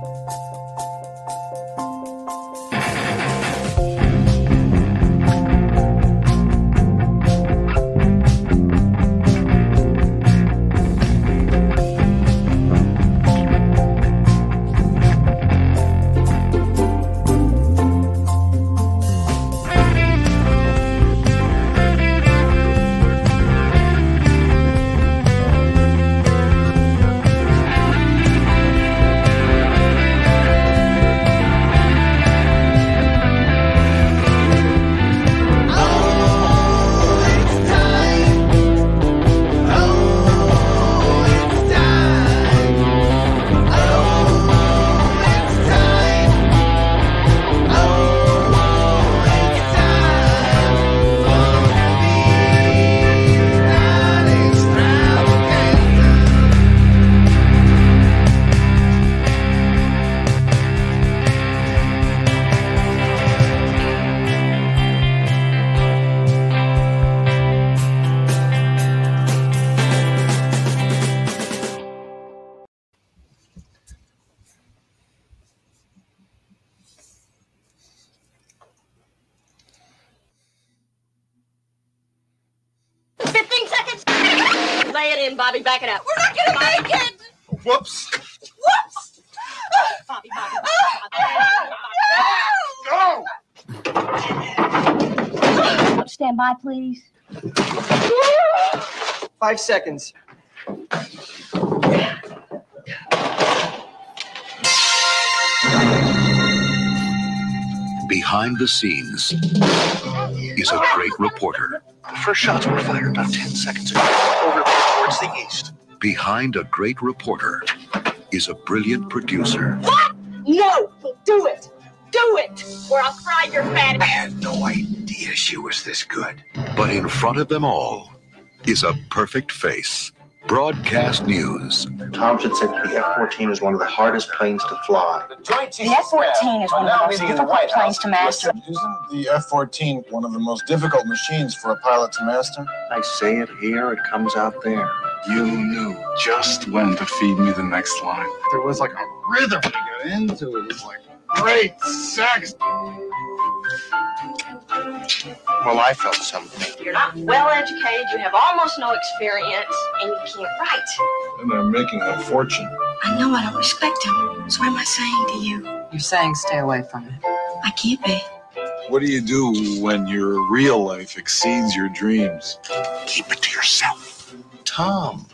Fifteen Five seconds. Behind the scenes is a great reporter. The first shots were fired about 10 seconds ago, over towards the east. Behind a great reporter is a brilliant producer. What? No, do it. Do it, or I'll fry your fat. I had no idea she was this good. But in front of them all is a perfect face. Broadcast News. Tom should say the F 14 is one of the hardest planes to fly. The F-14 is one of the most difficult planes to master. Isn't the F 14 one of the most difficult machines for a pilot to master? I say it here, it comes out there. You knew just when to feed me the next line. There was like a rhythm to get into. It was like great sex. Well, I felt something. You're not well educated, you have almost no experience, and you can't write. And they're making a fortune. I know I don't respect him. So what am I saying to you? You're saying stay away from it. I can't be. What do you do when your real life exceeds your dreams? Keep it to yourself. Tom,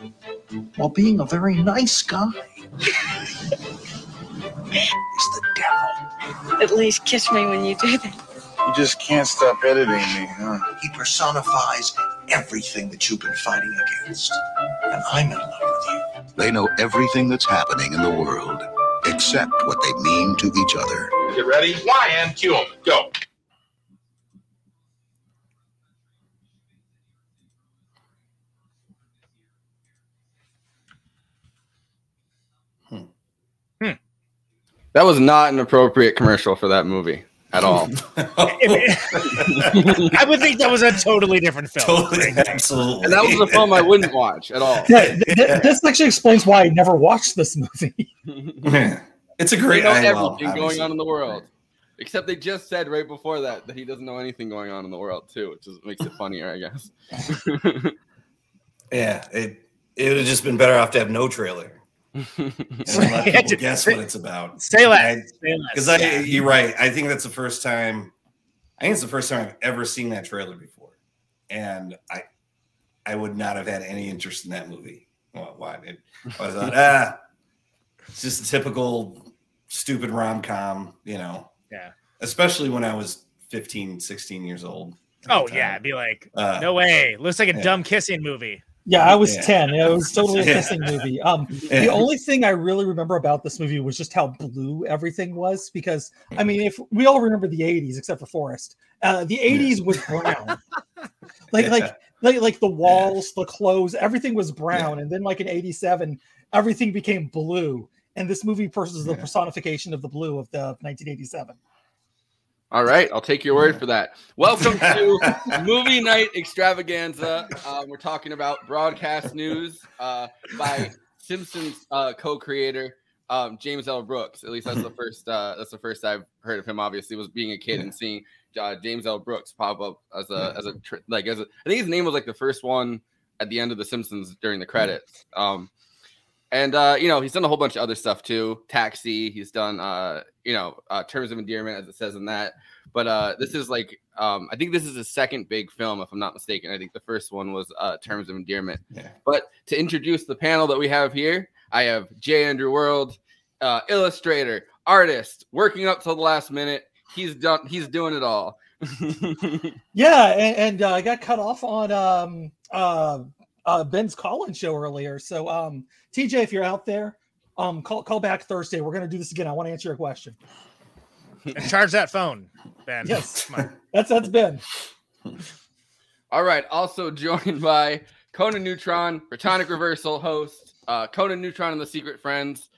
while being a very nice guy, is the devil. At least kiss me when you do that. You just can't stop editing me, huh? He personifies everything that you've been fighting against. And I'm in love with you. They know everything that's happening in the world, except what they mean to each other. Get ready? Why? And cue 'em. Go. Hmm. That was not an appropriate commercial for that movie at all. I would think that was a totally different film. Totally, absolutely. And that was a film I wouldn't watch at all. Yeah, th- th- this actually explains why I never watched this movie. it's a They great. know everything well, going obviously. on in the world. Except they just said right before that that he doesn't know anything going on in the world too, which is, makes it funnier, I guess. Yeah, it it would have just been better off to have no trailer. And let people guess what it's about. Say less. Say less. Because I, Yeah. you're right. I think that's the first time. I think it's the first time I've ever seen that trailer before, and I, I would not have had any interest in that movie. Well, why? It, I thought, ah, it's just a typical stupid rom com, you know. Yeah. Especially when I was 15, 16 years old. Oh yeah, I'd be like, Uh, no way. Looks like a yeah. dumb kissing movie. Yeah, I was Yeah. 10. It was totally a Yeah. movie. Um, Yeah. The only thing I really remember about this movie was just how blue everything was. Because, I mean, if we all remember the 80s, except for Forrest, uh, the 80s was brown. like, like, like, like the walls, the clothes, everything was brown. And then, like in 87, everything became blue. And this movie is the personification of the blue of the 1987. All right, I'll take your word for that. Welcome to Movie Night Extravaganza. Uh, we're talking about broadcast news uh, by Simpsons uh, co-creator um, James L. Brooks. At least that's the first. Uh, that's the first I've heard of him. Obviously, was being a kid and seeing uh, James L. Brooks pop up as a as a tr- like as a. I think his name was like the first one at the end of The Simpsons during the credits. Um, and uh, you know he's done a whole bunch of other stuff too. Taxi. He's done uh, you know uh, Terms of Endearment, as it says in that. But uh, this is like um, I think this is his second big film, if I'm not mistaken. I think the first one was uh, Terms of Endearment. Yeah. But to introduce the panel that we have here, I have Jay Andrew World, uh, illustrator, artist, working up till the last minute. He's done. He's doing it all. Yeah, and, and uh, I got cut off on um, uh, uh, Ben's call-in show earlier. So, um, TJ, if you're out there, um, call call back Thursday. We're gonna do this again. I want to answer your question. And charge that phone, Ben. Yes. That's that's Ben. All right. Also joined by Conan Neutron, Protonic Reversal host, uh, Conan Neutron and the Secret Friends.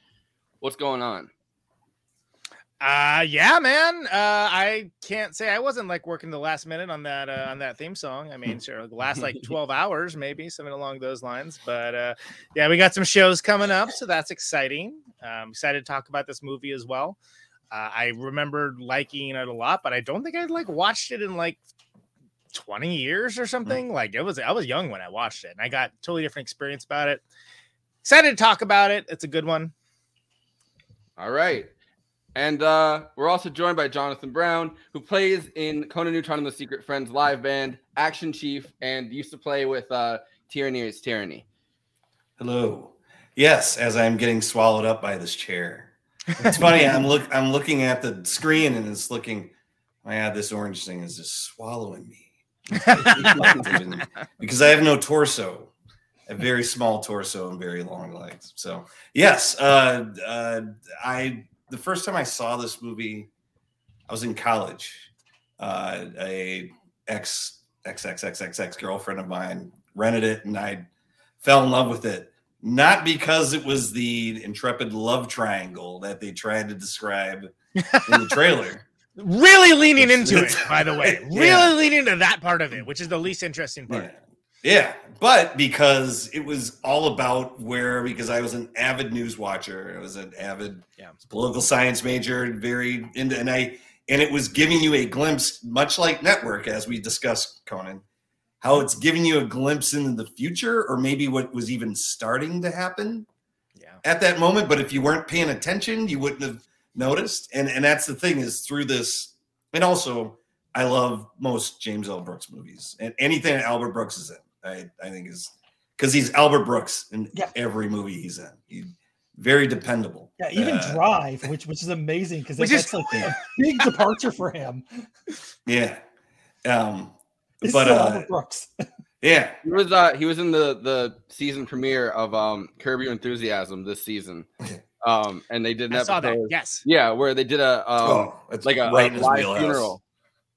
What's going on? Uh yeah, man. Uh I can't say I wasn't like working the last minute on that uh, on that theme song. I mean, sure, the last like 12 hours, maybe something along those lines. But uh yeah, we got some shows coming up, so that's exciting. Um excited to talk about this movie as well. Uh, I remember liking it a lot, but I don't think I'd like watched it in like 20 years or something. Like it was I was young when I watched it, and I got totally different experience about it. Excited to talk about it. It's a good one. All right. And uh, we're also joined by Jonathan Brown, who plays in Conan Neutron and the Secret Friends live band, Action Chief, and used to play with uh, Tyranny is Tyranny. Hello. Yes, as I'm getting swallowed up by this chair. It's funny. I'm look. I'm looking at the screen and it's looking. Oh yeah, this orange thing is just swallowing me because I have no torso, a very small torso and very long legs. So yes, uh, uh, I the first time I saw this movie, I was in college. Uh, a ex ex ex ex ex ex girlfriend of mine rented it, and I fell in love with it. Not because it was the intrepid love triangle that they tried to describe in the trailer. really leaning into it, by the way. Really Yeah. leaning into that part of it, which is the least interesting part. Yeah. Yeah, but because it was all about where because I was an avid news watcher, I was an avid Yeah. political science major, very into, and I and it was giving you a glimpse, much like Network, as we discussed, Conan, how it's giving you a glimpse into the future, or maybe what was even starting to happen Yeah. at that moment. But if you weren't paying attention, you wouldn't have noticed. And and that's the thing is through this, and also I love most James L. Brooks movies and anything that Albert Brooks is in. I I think is because he's Albert Brooks in Yeah. every movie he's in. He very dependable. Yeah, even Uh, Drive, which which is amazing because Which is- that's like a big departure for him. Yeah. Um, It's but still uh, Albert Brooks. yeah, He was uh, he was in the the season premiere of um, Curb Your Enthusiasm this season, um, and they did an I saw that. Yes. Yeah, where they did a um, oh, it's like a, right a live wheelhouse. funeral.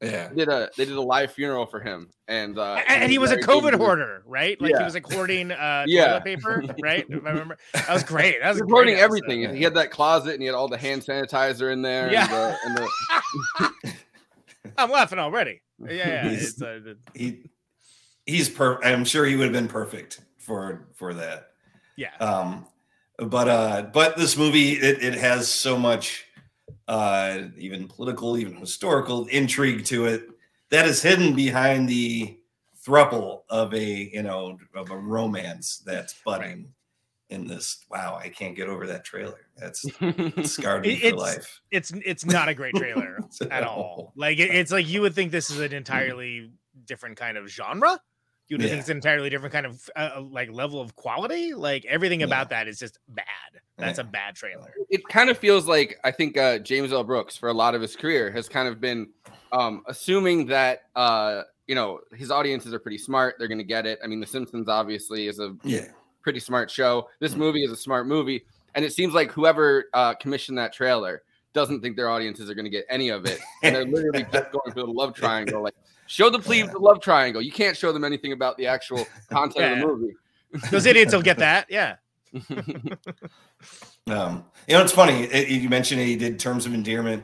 Yeah, They did a they did a live funeral for him, and uh, A- and, he was a COVID hoarder, right? Like he was like hoarding uh, Yeah. toilet paper, right? If I remember. That was great. That was He was hoarding episode. everything. He had that closet, and he had all the hand sanitizer in there. Yeah. and the, and the, I'm laughing already. Yeah, yeah. He's- It's, uh, he he's per. I'm sure he would have been perfect for for that. yeah. um but uh but this movie it, it has so much uh even political even historical intrigue to it that is hidden behind the thruple of a you know of a romance that's budding in this wow i can't get over that trailer that's scarred me for life It's it's not a great trailer at all. Like it, it's like you would think this is an entirely different kind of genre. You would Yeah. think it's an entirely different kind of uh, like level of quality. Like everything about that is just bad. That's a bad trailer. it kind of feels like I think uh, James L. Brooks, for a lot of his career, has kind of been um, assuming that uh, you know his audiences are pretty smart. They're going to get it. I mean, The Simpsons obviously is a yeah pretty smart show. This movie is a smart movie, and it seems like whoever uh, commissioned that trailer doesn't think their audiences are going to get any of it, and they're literally just going through the love triangle. Like, show the plebes the love triangle. You can't show them anything about the actual content of the movie. Those idiots will get that. Yeah. um you know it's funny it- you mentioned he did terms of endearment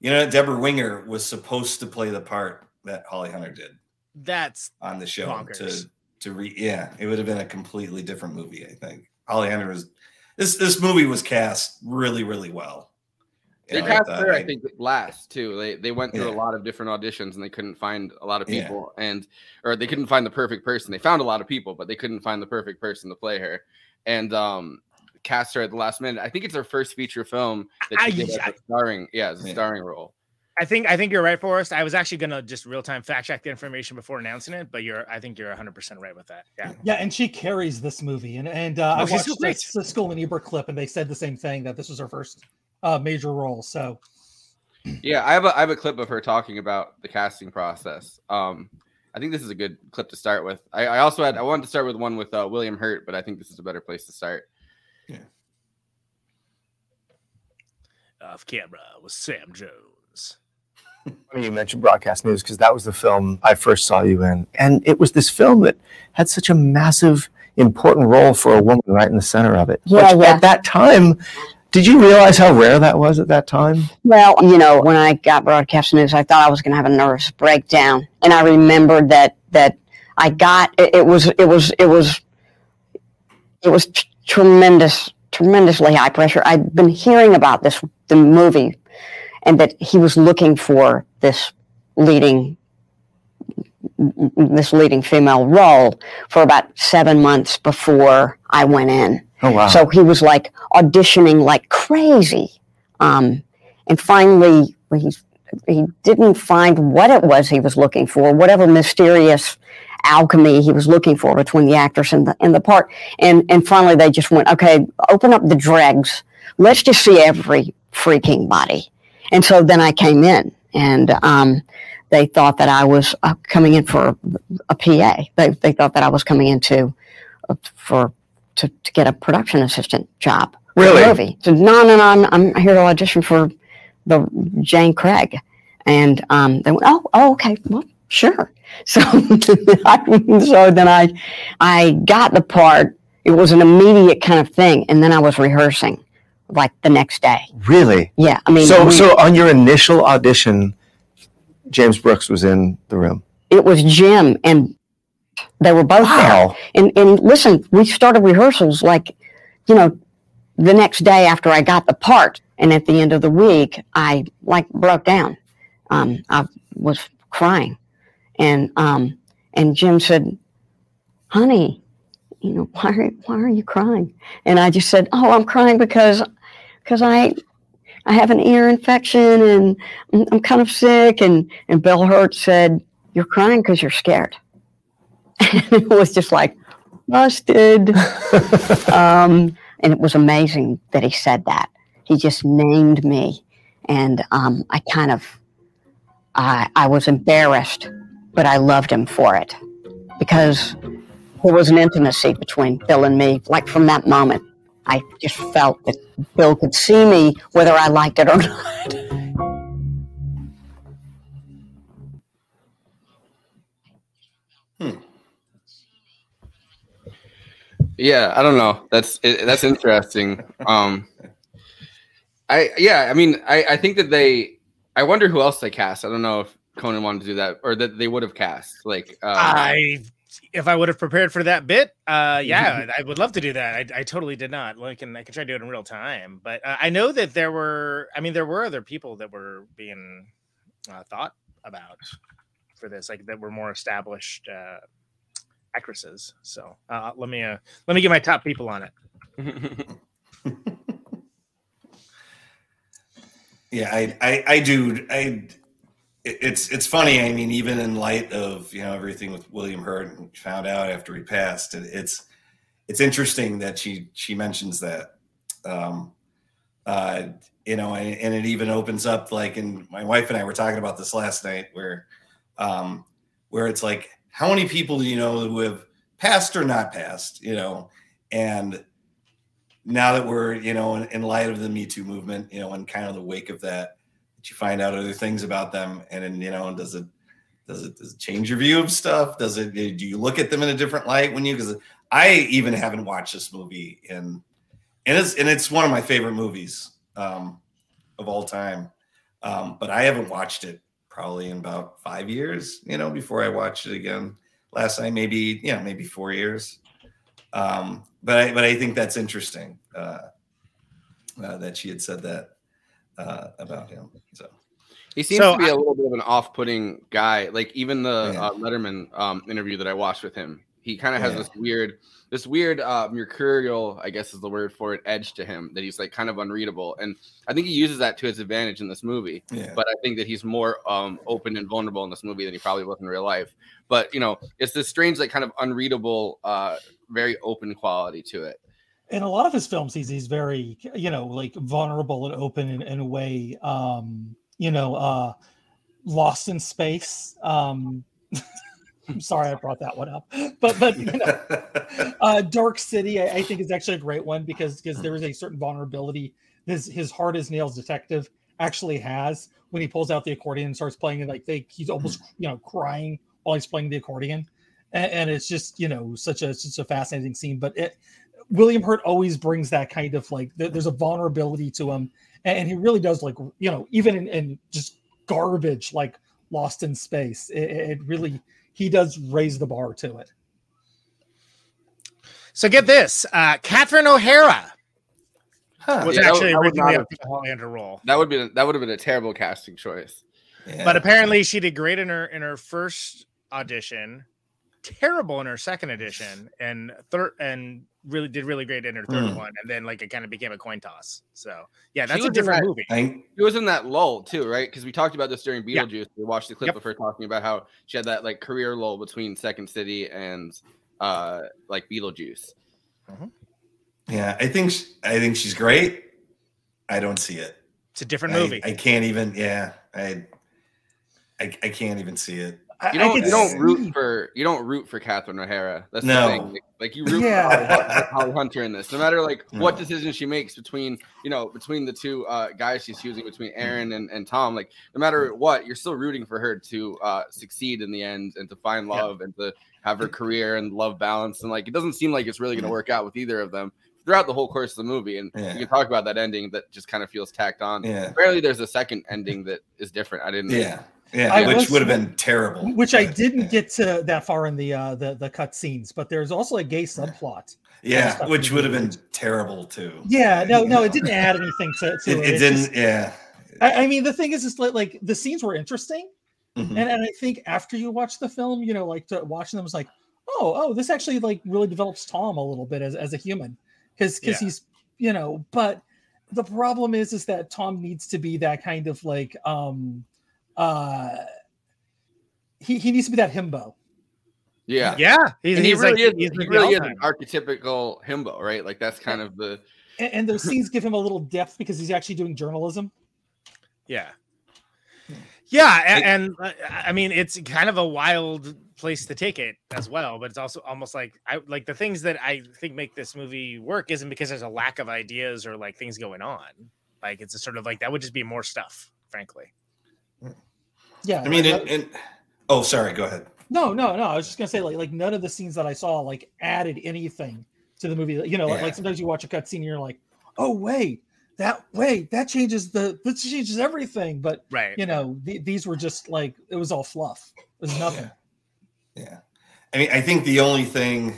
you know Debra Winger was supposed to play the part that holly hunter did That's on the show Bonkers. to to re yeah it would have been a completely different movie i think holly hunter was this this movie was cast really really well. They You know, cast I her, I think, last too. They they went through a lot of different auditions and they couldn't find a lot of Yeah. people, and or they couldn't find the perfect person. They found a lot of people, but they couldn't find the perfect person to play her. And um, cast her at the last minute. I think it's her first feature film that she I- did as I- a starring, yeah, as a Yeah. starring role. I think I think you're right, Forrest. I was actually gonna just real time fact check the information before announcing it, but you're I think you're 100 percent right with that. Yeah. Yeah, and she carries this movie, and and uh, Oh, I she's watched so great. this Siskel and Ebert clip, and they said the same thing that this was her first uh, major role. So Yeah, I have a I have a clip of her talking about the casting process. Um, I think this is a good clip to start with. I, I also had I wanted to start with one with uh, William Hurt, but I think this is a better place to start. Yeah. Off camera with Sam Jones. Funny you mentioned broadcast news because that was the film I first saw you in, and it was this film that had such a massive, important role for a woman right in the center of it. Yeah, Which yeah. At that time, did you realize how rare that was at that time? Well, you know, when I got broadcast news, I thought I was going to have a nervous breakdown, and I remembered that that I got it, it was it was it was it was t- tremendous, tremendously high pressure. I'd been hearing about this the movie, and that he was looking for this leading this leading female role for about seven months before I went in. Oh wow! So he was like auditioning like crazy. Um, and finally, he, he didn't find what it was he was looking for, whatever mysterious alchemy he was looking for between the actress and the, and the part. And, and finally, they just went, okay, open up the dregs. Let's just see every freaking body. And so then I came in and um, they thought that I was uh, coming in for a PA. They, they thought that I was coming into uh, for to, to get a production assistant job. Really? Movie. So no, no, no. I'm, I'm here to audition for the Jane Craig, and um, they went, oh, oh, okay, well, sure. So, I, so then I, I got the part. It was an immediate kind of thing, and then I was rehearsing like the next day. Really? Yeah, I mean, so we- so on your initial audition, James Brooks was in the room. it was Jim and they were both Wow. there. And and listen, we started rehearsals like, you know, the next day after I got the part. And at the end of the week, I like broke down. Um, I was crying. And um, and Jim said, honey, you know, why are, why are you crying? And I just said, oh, I'm crying because because I I have an ear infection and I'm, kind of sick. And, and Bill Hurt said, You're crying because you're scared. and it was just like, busted. um, and it was amazing that he said that. He just named me. And um, I kind of, I, I was embarrassed, but I loved him for it because there was an intimacy between Bill and me. Like from that moment, I just felt that Bill could see me whether I liked it or not. Yeah, I don't know. That's it, that's interesting. Um, I yeah, I mean, I I think that they. I wonder who else they cast. I don't know if Conan wanted to do that or that they would have cast. Like, uh, I if I would have prepared for that bit, uh, yeah, I would love to do that. I, I totally did not. Like, and I could try to do it in real time. But uh, I know that there were. I mean, there were other people that were being uh, thought about for this, like that were more established uh, actresses. So uh, let me uh, let me get my top people on it. Yeah, I, I, I do. I, it's, it's funny. I mean, even in light of you know everything with William Hurt, and found out after he passed, it, it's, it's interesting that she, she mentions that. Um, uh, you know, and, and it even opens up like, and my wife and I were talking about this last night, where, um, where it's like, how many people do you know who have passed or not passed? You know, and now that we're you know in, in light of the me too movement you know in kind of the wake of that that you find out other things about them and then you know and does it does it does it change your view of stuff does it do you look at them in a different light when you because i even haven't watched this movie and and it's and it's one of my favorite movies um of all time um but i haven't watched it probably in about five years you know before i watched it again last night maybe yeah maybe four years Um, but I but I think that's interesting uh, uh, that she had said that uh, about him. So He seems So to be I- a little bit of an off-putting guy. Like even the Yeah. uh, Letterman um, interview that I watched with him, he kind of has Yeah. this weird, this weird uh, mercurial, I guess is the word for it, edge to him that he's like kind of unreadable. And I think he uses that to his advantage in this movie. yeah, But I think that he's more um, open and vulnerable in this movie than he probably was in real life. But you know, it's this strange, like kind of unreadable, uh, very open quality to it. in a lot of his films he's he's very you know like vulnerable and open in, in a way um you know uh lost in space um i'm sorry i brought that one up. But but you know uh dark city I, I think is actually a great one because because there is a certain vulnerability his his hard as nails detective actually has when he pulls out the accordion and starts playing it like they he's almost you know crying while he's playing the accordion. And, and it's just you know such a such a fascinating scene. But it William Hurt always brings that kind of like there- there's a vulnerability to him, and, and he really does like you know even in, in just garbage like Lost in Space, it, it really he does raise the bar to it. So get this, uh, Catherine O'Hara Huh. was Yeah, that would- actually that would originally not up for the Holly Hunter role, That would be that would have been a terrible casting choice. Yeah. but apparently she did great in her in her first audition, terrible in her second audition, and third and really did really great in her third Hmm. one, and then like it kind of became a coin toss. So yeah, that's a different that- movie. I, He was in that lull too, right? Because we talked about this during Yeah. Beetlejuice. We watched the clip Yep. of her talking about how she had that like career lull between Second City and uh like Beetlejuice. yeah, I think sh- I think she's great. I don't see it. It's a different I- movie. I, can't even. Yeah, I, I I can't even see it. I, You don't could you don't see- root for you don't root for Catherine O'Hara. That's No. the thing. Like, like, you root Yeah. for Holly Hunter in this. No matter like what decision she makes between you know between the two uh, guys she's choosing between Aaron and, and Tom. Like no matter what, you're still rooting for her to uh, succeed in the end and to find Yeah. love and to have her career and love balance. And like it doesn't seem like it's really going to work out with either of them throughout the whole course of the movie. And Yeah. you can talk about that ending that just kind of feels tacked on. Yeah. Apparently, there's a second ending that is different. I didn't. Yeah, yeah, I which was- would have been terrible. which I didn't get to that far in the uh the the cut scenes, but there's also a gay subplot. Yeah, which would have been terrible too. Yeah, no, no, it didn't add anything to, to It, it. it didn't. just- yeah. I, I mean, the thing is, is like, like the scenes were interesting, Mhm. and, and I think after you watch the film, you know, like to watching them was like, oh, oh, this actually like really develops Tom a little bit as, as a human, because because Yeah. he's you know, but the problem is is that Tom needs to be that kind of like um uh he, he needs to be that himbo. Yeah. yeah, he's, And he he's really like is. he's He really is an archetypical himbo, right? Like that's kind of the. And, and those scenes give him a little depth because he's actually doing journalism. Yeah. Yeah, and, and uh, I mean it's kind of a wild place to take it as well, but it's also almost like I like the things that I think make this movie work isn't because there's a lack of ideas or like things going on. Like it's a sort of like that would just be more stuff, frankly. Yeah, I mean, like, and, and oh, sorry. Go ahead. No, no, no. I was just gonna say like like none of the scenes that I saw like added anything to the movie. You know, like, Yeah. like sometimes you watch a cut scene and you're like, oh wait, that wait that changes the that changes everything. But Right. you know, the, these were just like it was all fluff. It was nothing. Yeah, I mean, I think the only thing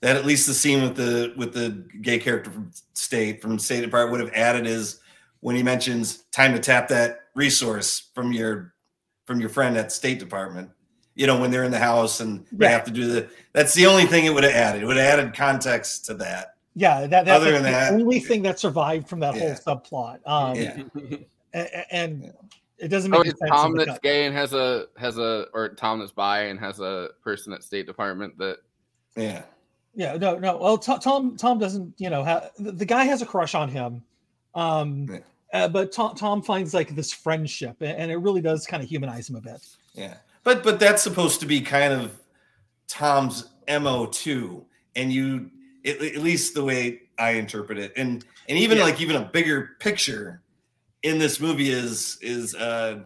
that at least the scene with the with the gay character from State from State Department would have added is when he mentions time to tap that resource from your from your friend at State Department. You know, when they're in the house and they Right. have to do the. That's the only thing it would have added. It would have added context to that. Yeah, that, that Other that's than the that- only thing that survived from that Yeah. whole subplot. Um, Yeah. a- a- and it doesn't Oh, make it's sense. Tom that's cut. gay and has a has a or Tom that's bi and has a person at State Department that Yeah. Yeah, no, no. Well, Tom, Tom doesn't, you know, ha- the, the guy has a crush on him, um, Yeah. uh, but Tom, Tom finds like this friendship, and it really does kind of humanize him a bit. Yeah, but but that's supposed to be kind of Tom's mo too, and you at, at least the way I interpret it, and and even Yeah. like even a bigger picture in this movie is is uh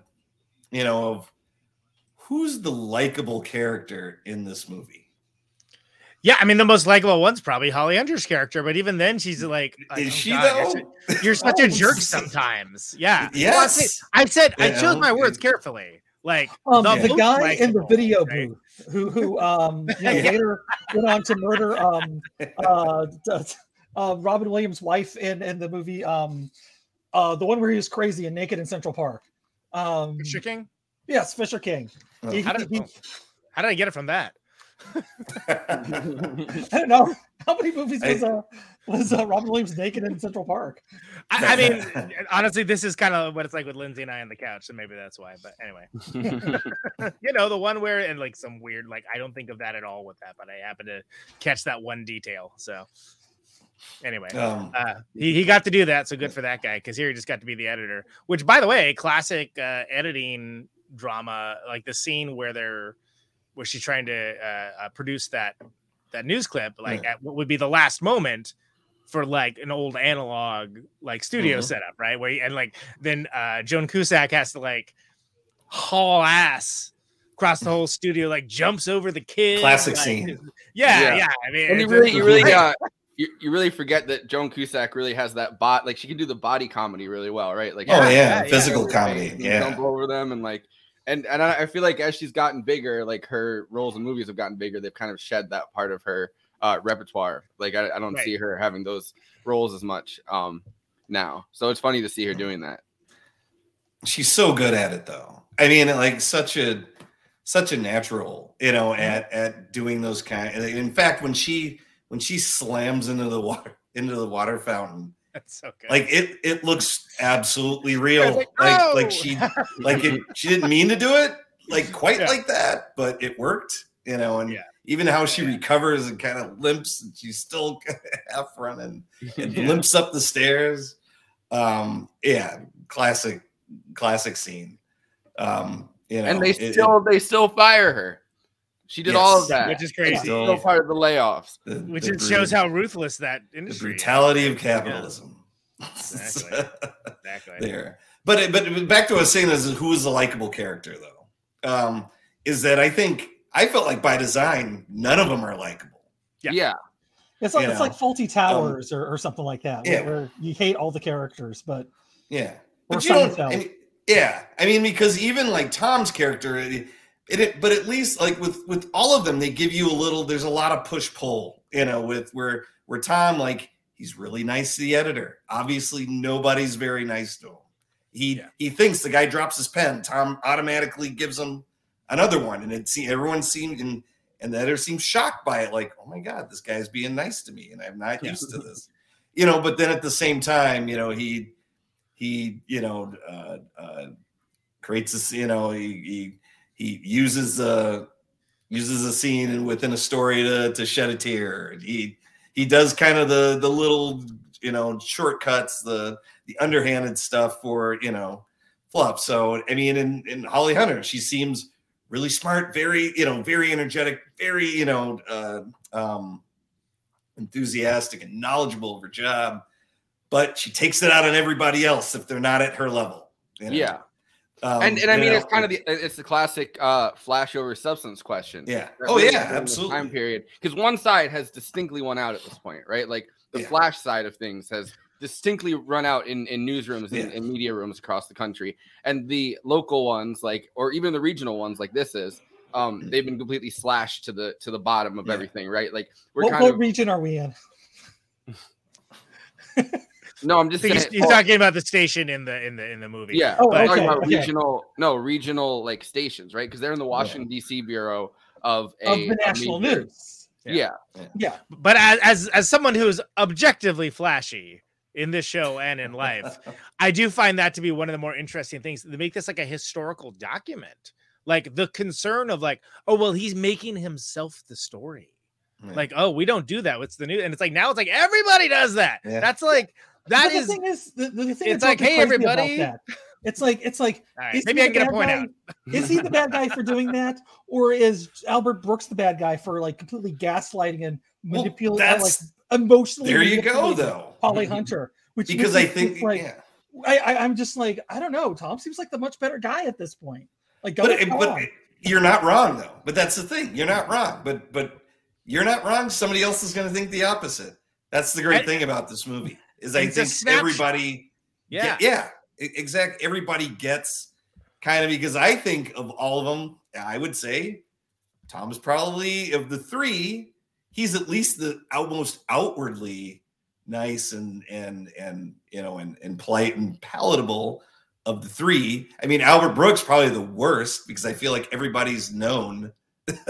you know of who's the likable character in this movie. Yeah, I mean the most likable one's probably Holly Hunter's character, but even then she's like, like, Is oh she God, though? You're, you're such a jerk sometimes. Yeah. Well, I Yes. said, I, said I chose my okay. words carefully. Like Um, the, most guy in the video right? booth who who um you know, Yeah. later went on to murder um uh, uh Robin Williams' wife in in the movie um uh the one where he was crazy and naked in Central Park. Um Fisher King. yes, Fisher King. Oh. He- How did, he- oh, how did I get it from that? I don't know how many movies was uh was uh, Robin Williams naked in Central Park. I, I mean, honestly, this is kind of what it's like with Lindsay and I on the couch, so maybe that's why. But anyway, you know, the one where and like some weird, like I don't think of that at all with that, but I happen to catch that one detail. So anyway, Um, uh, he he got to do that, so good for that guy because here he just got to be the editor. Which, by the way, classic uh, editing drama, like the scene where they're where she's trying to uh, uh, produce that that news clip, like at what would be the last moment for like an old analog like studio Mhm. setup, right? Where and like then uh Joan Cusack has to like haul ass across the whole studio, like jumps over the kid. Classic like, scene. Yeah, yeah. Yeah. I mean, and you really, you really Right. got you, you really forget that Joan Cusack really has that bot. Like she can do the body comedy really well, right? Like Oh, she- yeah, she physical can comedy, yeah. jump over them and like. And, and I I feel like as she's gotten bigger, like her roles in movies have gotten bigger, they've kind of shed that part of her uh, repertoire. Like I, I don't Right. see her having those roles as much um, now. So it's funny to see her doing that. she's so good at it though i mean like such a such a natural you know at at doing those kind in fact when she when she slams into the water into the water fountain That's so good. like it it looks absolutely real like, like "No!" like she like it she didn't mean to do it like quite Yeah. like that but it worked you know and Yeah. even how she recovers and kind of limps and she's still half running and Yeah. limps up the stairs um yeah classic classic scene um you know and they it- it- still they still fire her. She did all of that, Which is It's crazy. Still part of the layoffs. the- which the it shows how ruthless that the industry is. brutality of capitalism Exactly. Exactly. there. But but but back to what I was saying is who is the likable character though? Um, is that I think I felt like by design none of them are likable. Yeah. Yeah. It's like You it's know, like Fawlty Towers or, or something like that, where, yeah. where you hate all the characters, but Yeah, Or but you don't. I mean, yeah, I mean because even like Tom's character, it, it, but at least like with with all of them, they give you a little. There's a lot of push pull, you know, with where where Tom like he's really nice to the editor. Obviously, nobody's very nice to him. He Yeah. he thinks the guy drops his pen. Tom automatically gives him another one, and it see everyone seemed and and the editor seems shocked by it, like, oh my god, this guy's being nice to me, and I'm not used to this, you know. But then at the same time, you know, he he you know uh, uh, creates this, you know, he he he uses the uses a scene within a story to to shed a tear. He he does kind of the the little you know shortcuts, the the underhanded stuff for you know fluff. So I mean, in in Holly Hunter, she seems really smart, very you know, very energetic, very you know, uh, um, enthusiastic and knowledgeable of her job. But she takes it out on everybody else if they're not at her level. you know? Yeah. Um, and and I mean know, it's kind of the it's the classic uh flash over substance question. Yeah. Oh, really yeah, absolutely. Time period because one side has distinctly won out at this point, right? Like the Yeah. flash side of things has distinctly run out in in newsrooms and, Yeah. and media rooms across the country, and the local ones like or even the regional ones like this is. Um, they've been completely slashed to the to the bottom of Yeah. everything, right? Like we're what, kind what of region are we in? no, I'm just So he's, saying. he's oh, talking about the station in the in the in the movie. Yeah, Oh, I'm talking okay, about okay. regional, no regional like stations, right? Because they're in the Washington D.C. bureau of a Of the national news. Yeah. Yeah. But as, as as someone who is objectively flashy in this show and in life, I do find that to be one of the more interesting things. To make this like a historical document, like the concern of like, oh well, he's making himself the story. Yeah. Like, oh, we don't do that. What's the new? And it's like now it's like everybody does that. Yeah. That's like that But is. the thing is the, the, the thing it's like, hey, everybody. It's like it's like All right, is maybe he I the get a bad point guy? out. is he the bad guy for doing that, or is Albert Brooks the bad guy for like completely gaslighting and Well, manipulating, like that's- emotionally? there you go, though. Holly mm-hmm. Hunter, which because I think, think like yeah. I, I I'm just like I don't know. Tom seems like the much better guy at this point. Like go but, with but you're not wrong though. But that's the thing. You're not wrong. But but you're not wrong. Somebody else is going to think the opposite. That's the great And- thing about this movie is I It's think everybody. Yeah. yeah, exact. Everybody gets kind of because I think of all of them, I would say Tom is probably of the three, he's at least the almost outwardly nice and and and you know and and polite and palatable of the three. I mean, Albert Brooks probably the worst because I feel like everybody's known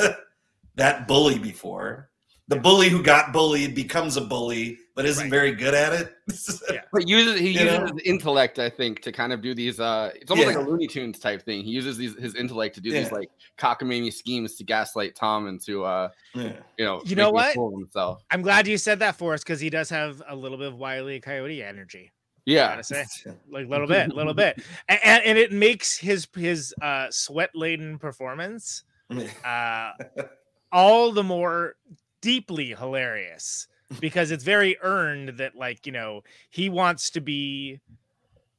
that bully before. The bully who got bullied becomes a bully, but isn't very good at it. But uses he You uses know? his intellect, I think, to kind of do these. uh It's almost Yeah. like a Looney Tunes type thing. He uses these his intellect to do these like cockamamie schemes to gaslight Tom and to uh Yeah. you know You know what? fool himself. I'm glad you said that for us because he does have a little bit of Wiley Coyote energy. Yeah. gotta say, like a little bit, a little bit, and, and, and it makes his his uh, sweat laden performance uh, all the more deeply hilarious because it's very earned that like you know he wants to be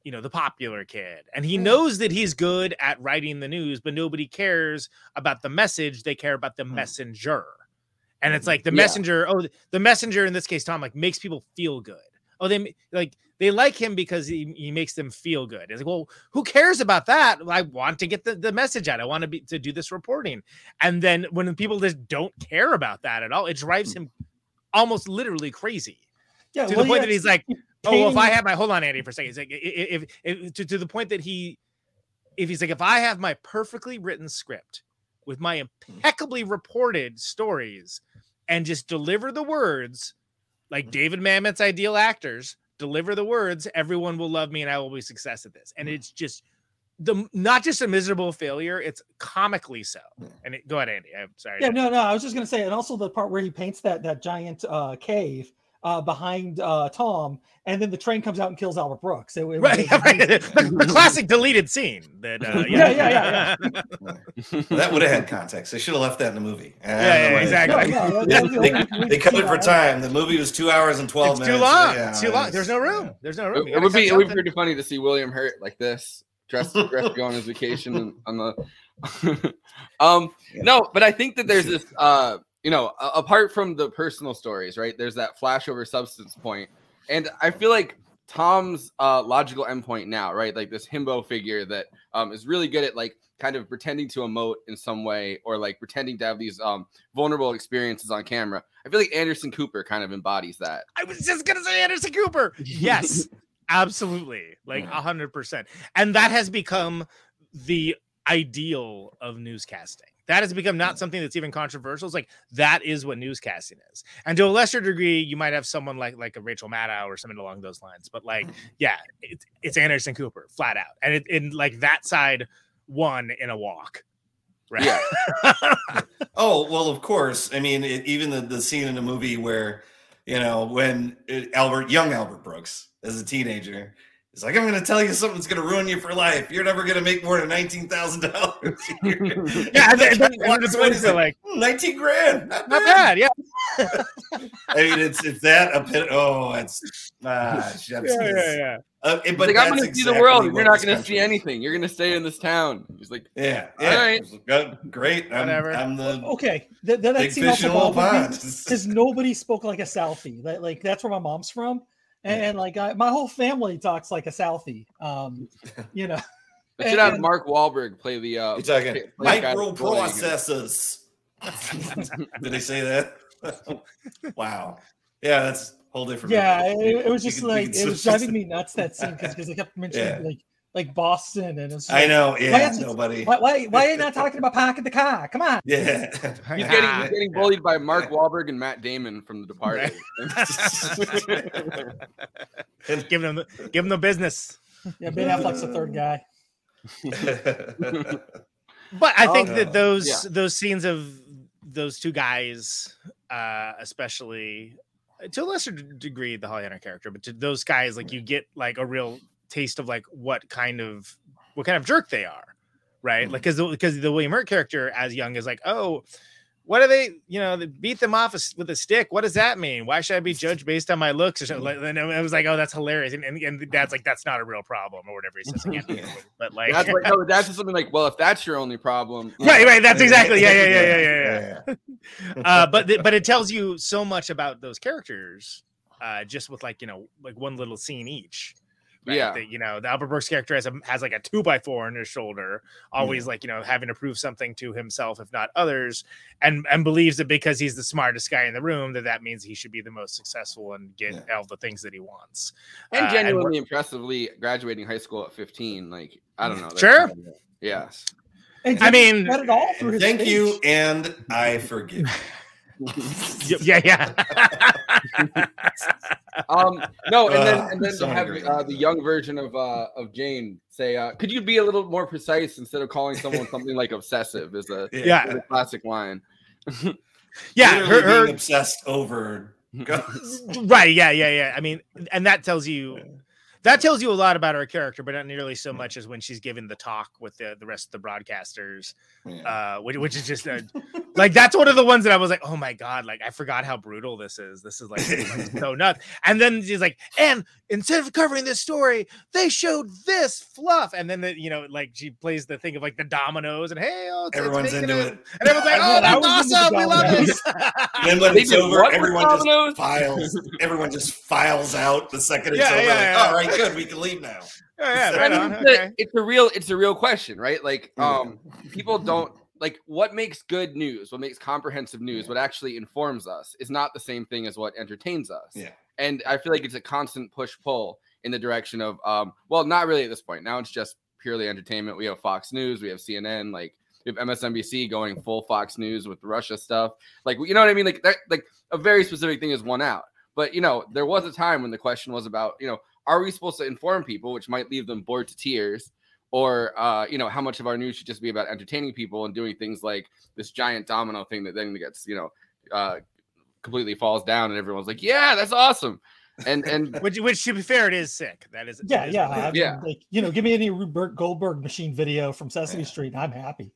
you know the popular kid and he mm. knows that he's good at writing the news but nobody cares about the message they care about the mm. messenger and it's mm. like the. Yeah. messenger oh the messenger in this case tom like makes people feel good. Oh they like they like him because he, he makes them feel good. It's like well who cares about that? I want to get the, the message out. I want to be to do this reporting. And then when people just don't care about that at all it drives him almost literally crazy. Yeah, to well, the point yeah, that he's like oh well, if i have my hold on andy for a second. He's like, i- i- if, if, to, to the point that he if he's like if i have my perfectly written script with my impeccably reported stories and just deliver the words like David Mamet's ideal actors deliver the words, everyone will love me and I will be success at this. And it's just the not just a miserable failure, it's comically so. And it, go ahead, Andy. I'm sorry. Yeah, no, no. I was just gonna say, and also the part where he paints that that giant uh, cave uh, behind uh, Tom, and then the train comes out and kills Albert Brooks. It, it was- Right, it was right. amazing. the classic deleted scene that uh, Yeah, yeah, yeah, that would have had context. They should have left that in the movie. I Yeah, yeah, exactly. No, no, They, that- that- they- that- cut it for time. The movie was two hours and twelve It's too long. Yeah, it's too long. There's no room. There's no room. It, it would be it would be pretty funny to see William Hurt like this, dressed dressed to go on his vacation on the. um, no, but I think that there's this. Uh, you know, apart from the personal stories, right? There's that flash over substance point, and I feel like Tom's uh, logical endpoint now, right? Like this himbo figure that um, is really good at like kind of pretending to emote in some way or like pretending to have these um, vulnerable experiences on camera. I feel like Anderson Cooper kind of embodies that. I was just gonna say Anderson Cooper. Yes, absolutely, like a hundred percent. And that has become the ideal of newscasting. That has become not something that's even controversial. It's like that is what newscasting is. And to a lesser degree, you might have someone like like a Rachel Maddow or something along those lines. But like, mm-hmm. yeah, it's it's Anderson Cooper, flat out. And it in like that side won in a walk. Right. Yeah. Oh well, of course. I mean, it, even the, the scene in the movie where you know when it, Albert, young Albert Brooks, as a teenager, is like, "I'm going to tell you something that's going to ruin you for life. You're never going to make more than nineteen thousand dollars." Yeah, and then- and then- and then the twins are like, nineteen grand, not Not bad, yeah. I mean, it's it's that a bit. Oh, it's ah, Yeah, yeah, yeah. Uh, it- but like, I'm going to see the world, you're not going to see anything. You're going to stay in this town. He's like, Yeah, yeah. right. Go- Great. I'm, Whatever. I'm the Okay, that, that, that Big scene fish also in a little bothered me pond. because nobody spoke like a Southie. Like, like that's where my mom's from, and, and, like I, my whole family talks like a Southie. Um, you know, They should have Mark Wahlberg play the. Uh, play micro that's bullying him. processors. Did they say that? wow. Yeah, that's a whole different. yeah, it, it was just could- we like could it was driving me nuts that scene because they kept mentioning Yeah. like like Boston and it's I know, why yeah, is it- nobody- Why, why why are you not talking about parking the car? Come on. Yeah. He's getting, he's getting bullied by Mark Wahlberg and Matt Damon from The Departed. give them the, give them the business. Yeah, Ben Affleck's the third guy. But I think Oh, that those yeah. those scenes of those two guys, uh, especially to a lesser degree, the Holly Hunter character, but to those guys, like you get like a real taste of like what kind of what kind of jerk they are, right? Like because because the William Hurt character as young is like, oh, what are they? You know, they beat them off with a stick. What does that mean? Why should I be judged based on my looks? Or something? And I was like, oh, that's hilarious. And, and, and Dad's like, that's not a real problem, or whatever he says again. But like, that's like, no, that's just something like, well, if that's your only problem, right right that's exactly yeah yeah yeah yeah yeah, yeah. uh but th- but it tells you so much about those characters uh just with like you know like one little scene each Right? Yeah. That, you know, the Albert Brooks character has a, has like a two by four on his shoulder, always like you know having to prove something to himself, if not others, and and believes that because he's the smartest guy in the room, that that means he should be the most successful and get all the things that he wants. and Uh, genuinely we're- impressively graduating high school at 15. Like I don't know. Sure. kind of- yeah. I mean- got it all Thank speech. you, and I forgive. you. yeah, yeah. Um, no, and then Ugh, and then so to have uh, the young version of uh, of Jane say, uh, "Could you be a little more precise instead of calling someone something like obsessive?" Is a Yeah. is a classic line. yeah, Literally her, her being obsessed over. right yeah yeah yeah i mean and that tells you that tells you a lot about her character but not nearly so much as when she's given the talk with the, the rest of the broadcasters uh which, which is just a, like that's one of the ones that i was like oh my god like i forgot how brutal this is this is like so nuts and then she's like and instead of covering this story they showed this fluff and then the, you know like she plays the thing of like the dominoes and hey oh, it's, it's Everyone's making into it. it. and everyone's like oh I that's was awesome we love dominoes. this then when it's over, what with everyone dominoes? just files. Everyone just files out the second it's Yeah, over. yeah, like, yeah. All right, good, we can leave now. yeah, yeah, I right mean, on, it's, a, it's a real it's a real question, right? Like, um, people don't like what makes good news, what makes comprehensive news, what actually informs us is not the same thing as what entertains us. Yeah. And I feel like it's a constant push pull in the direction of um, well, not really at this point. Now it's just purely entertainment. We have Fox News, we have CNN, like we have MSNBC going full Fox News with Russia stuff. Like you know what I mean? Like that like a very specific thing is one out. But you know, there was a time when the question was about, you know, are we supposed to inform people, which might leave them bored to tears, or uh, you know, how much of our news should just be about entertaining people and doing things like this giant domino thing that then gets, you know, uh, completely falls down and everyone's like, yeah, that's awesome. And and which, which to be fair, it is sick. That is, Yeah, it is yeah, I mean, Yeah. Like you know, give me any Rube Goldberg machine video from Sesame Street, and I'm happy.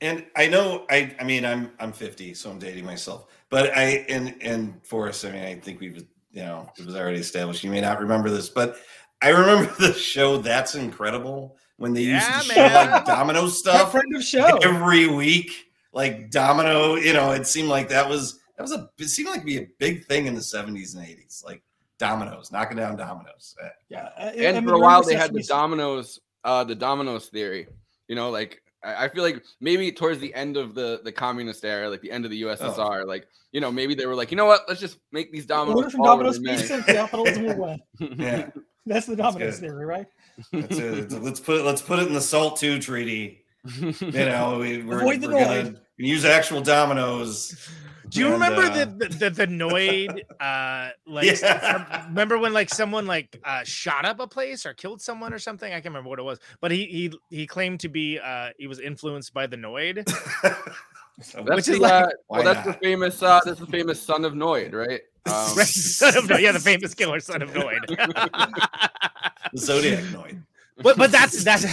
And I know I I mean I'm I'm 50, so I'm dating myself. But I and and Forrest, I mean, I think we've you know, it was already established. You may not remember this, but I remember the show That's Incredible when they Yeah, used to show like domino stuff friend of show. every week. Like domino, you know, it seemed like that was that was a it seemed like to be a big thing in the 70s and 80s. Like dominoes, knocking down dominoes. Uh, Yeah, I- I and mean, for a while they had the dominoes uh the dominoes theory you know like I I feel like maybe towards the end of the the communist era, like the end of the oh. USSR, like you know maybe they were like, you know what, let's just make these dominoes. Order from fall where Domino's they may." Pizza, capitalism will win. Yeah. That's the Domino's good. theory, right? That's it. It's- let's put it let's put it in the SALT II treaty. You know, we, we're, Avoid the we're gonna Noid. use actual dominoes. Do you And, remember uh, the, the the the Noid? Uh, like, Yeah. remember when like someone like uh shot up a place or killed someone or something? I can't remember what it was, but he he he claimed to be uh he was influenced by the Noid. That's Which is like- uh, well, that's the famous uh, that's the famous son of Noid, right? Um, Right, son of Noid. Yeah, the famous killer son of Noid. the Zodiac Noid. but but that's that's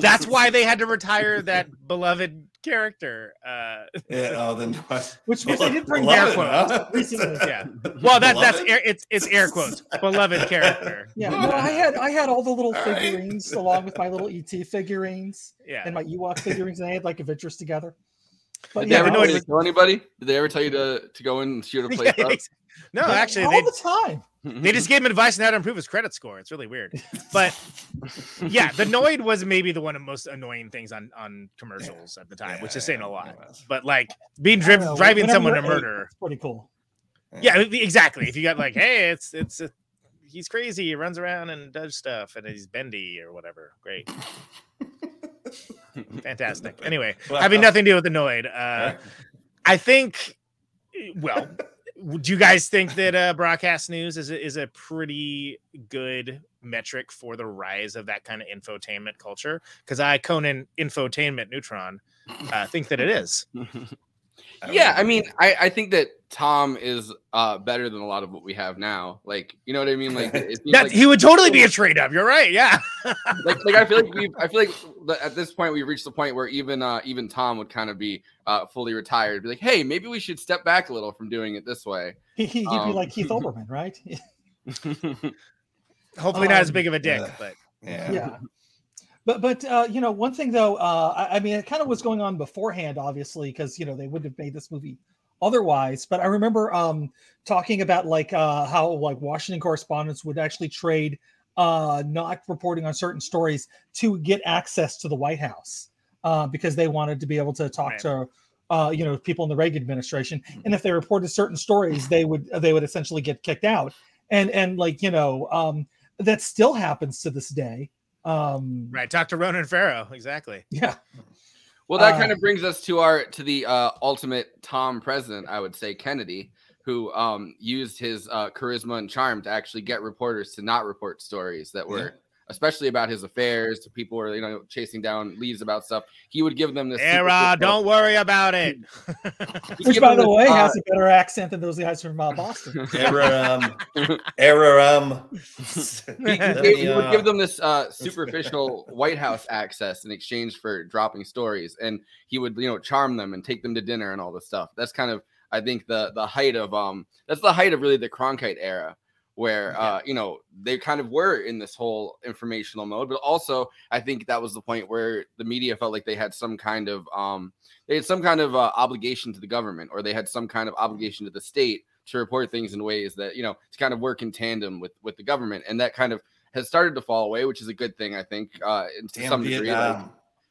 that's why they had to retire that beloved character. Uh, Yeah, oh, then Which which they did bring Love air quotes huh? recently. yeah. Well, that that's air, it's it's air quotes. Beloved character. Yeah, no, I had I had all the little All right. figurines along with my little ET figurines Yeah. and my Ewok figurines, and I had like Adventures together. But Did yeah, they ever that tell you was- to kill anybody? Did they ever tell you to, to go in and shoot a place Yeah, up? no, yeah, actually, all they the time. They just gave him advice on how to improve his credit score. It's really weird. But yeah, the Noid was maybe the one of the most annoying things on on commercials at the time, which is saying a lot. But like being I know, driving someone to murder. It's pretty cool. Yeah, exactly. If you got like, hey, it's it's a, he's crazy. He runs around and does stuff, and he's bendy or whatever. Great. Fantastic. Anyway, Wow. having nothing to do with the Noid, uh, I think. Well, do you guys think that uh, broadcast news is a, is a pretty good metric for the rise of that kind of infotainment culture? Because I, Conan Infotainment Neutron, uh, think that it is. Yeah, I mean, I, I think that Tom is uh, better than a lot of what we have now. Like, you know what I mean? Like, That like, he would totally be a trade up. You're right. Yeah. like, like I feel like we, I feel like at this point we've reached the point where even, uh, even Tom would kind of be uh, fully retired. Be like, hey, maybe we should step back a little from doing it this way. He, he, he'd be Um, like Keith Olbermann, right? Hopefully not as Um, big of a dick, yeah. but Yeah. yeah. But but uh, you know one thing though, uh, I, I mean it kind of was going on beforehand, obviously, because you know they wouldn't have made this movie otherwise. But I remember um, talking about like uh, how like Washington correspondents would actually trade uh, not reporting on certain stories to get access to the White House uh, because they wanted to be able to talk Right. to uh, you know people in the Reagan administration. And if they reported certain stories, they would they would essentially get kicked out. And and like you know um, that still happens to this day. Um, Right. Talk to Ronan Farrow. Exactly. Yeah. Well, that Uh, kind of brings us to our to the uh, ultimate Tom president, I would say Kennedy, who um, used his uh, charisma and charm to actually get reporters to not report stories that were, especially about his affairs. To people were you know chasing down leads about stuff. He would give them this Era, don't worry about it. he'd Which, by the way, uh, has a better accent than those guys from uh, Boston. Era, um, era, um, he, he gave- he would uh, give them this uh, superficial White House access in exchange for dropping stories, and he would you know charm them and take them to dinner and all this stuff. That's kind of I think the the height of um that's the height of really the Cronkite era, where uh you know they kind of were in this whole informational mode, but also I think that was the point where the media felt like they had some kind of um they had some kind of uh, obligation to the government or they had some kind of obligation to the state to report things in ways that you know to kind of work in tandem with with the government and that kind of has started to fall away which is a good thing i think uh to Damn some degree like-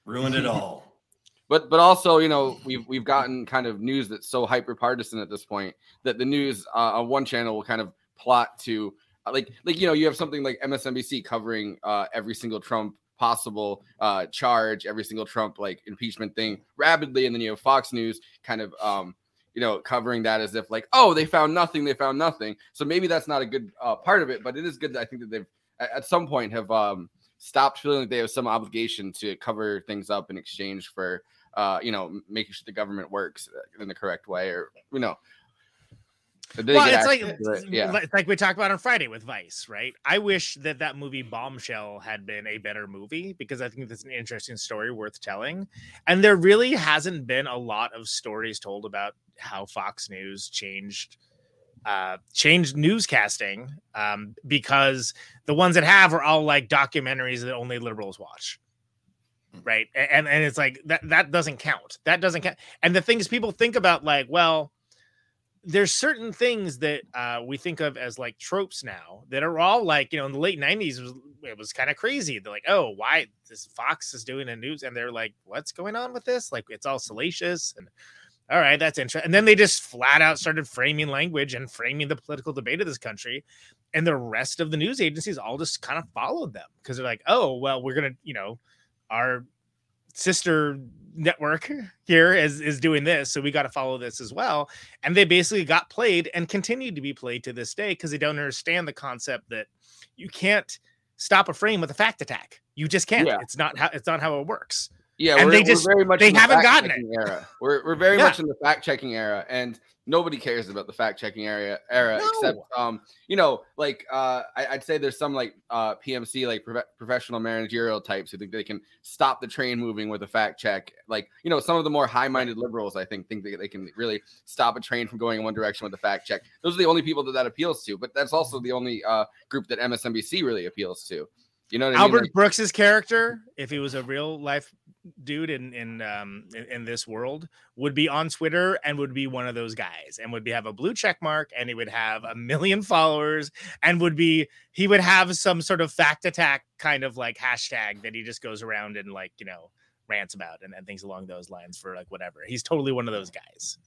ruined it all. but but also you know we've we've gotten kind of news that's so hyper partisan at this point that the news uh, on one channel will kind of plot to uh, like like you know you have something like MSNBC covering uh, every single Trump possible uh, charge, every single Trump like impeachment thing rapidly, and then you have Fox News kind of um, you know covering that as if like oh they found nothing, they found nothing. So maybe that's not a good uh, part of it, but it is good that I think that they've at, some point have um, stopped feeling like they have some obligation to cover things up in exchange for uh, you know making sure the government works uh, in the correct way or you know. Well, it's like it. yeah. it's like we talked about on Friday with Vice, right? I wish that that movie Bombshell had been a better movie because I think that's an interesting story worth telling. And there really hasn't been a lot of stories told about how Fox News changed uh changed newscasting um because the ones that have are all like documentaries that only liberals watch right and and it's like that that doesn't count that doesn't count and the things people think about like well there's certain things that uh, we think of as like tropes now that are all like you know in the late 90s it was, was kind of crazy. They're like oh why this fox is doing a news and they're like what's going on with this? Like it's all salacious and all right that's interesting and then they just flat out started framing language and framing the political debate of this country and the rest of the news agencies all just kind of followed them because they're like oh well we're gonna you know our sister network here is is doing this so we got to follow this as well. And they basically got played and continue to be played to this day because they don't understand the concept that you can't stop a frame with a fact attack. You just can't. Yeah. it's not how it's not how it works Yeah, and we're, they just very much they the haven't gotten it era. We're we're very Yeah. much in the fact checking era, and nobody cares about the fact checking area era except um you know like uh I, I'd say there's some like uh PMC like prof- professional managerial types who think they can stop the train moving with a fact check. Like you know some of the more high minded liberals I think think that they can really stop a train from going in one direction with a fact check. Those are the only people that that appeals to, but that's also the only uh group that MSNBC really appeals to. You know what I mean? Albert Like- Brooks's character, if he was a real life dude in in um in, in this world, would be on Twitter and would be one of those guys and would be have a blue check mark and he would have a million followers and would be he would have some sort of fact attack kind of like hashtag that he just goes around and like you know rants about and, and things along those lines for like whatever. He's totally one of those guys.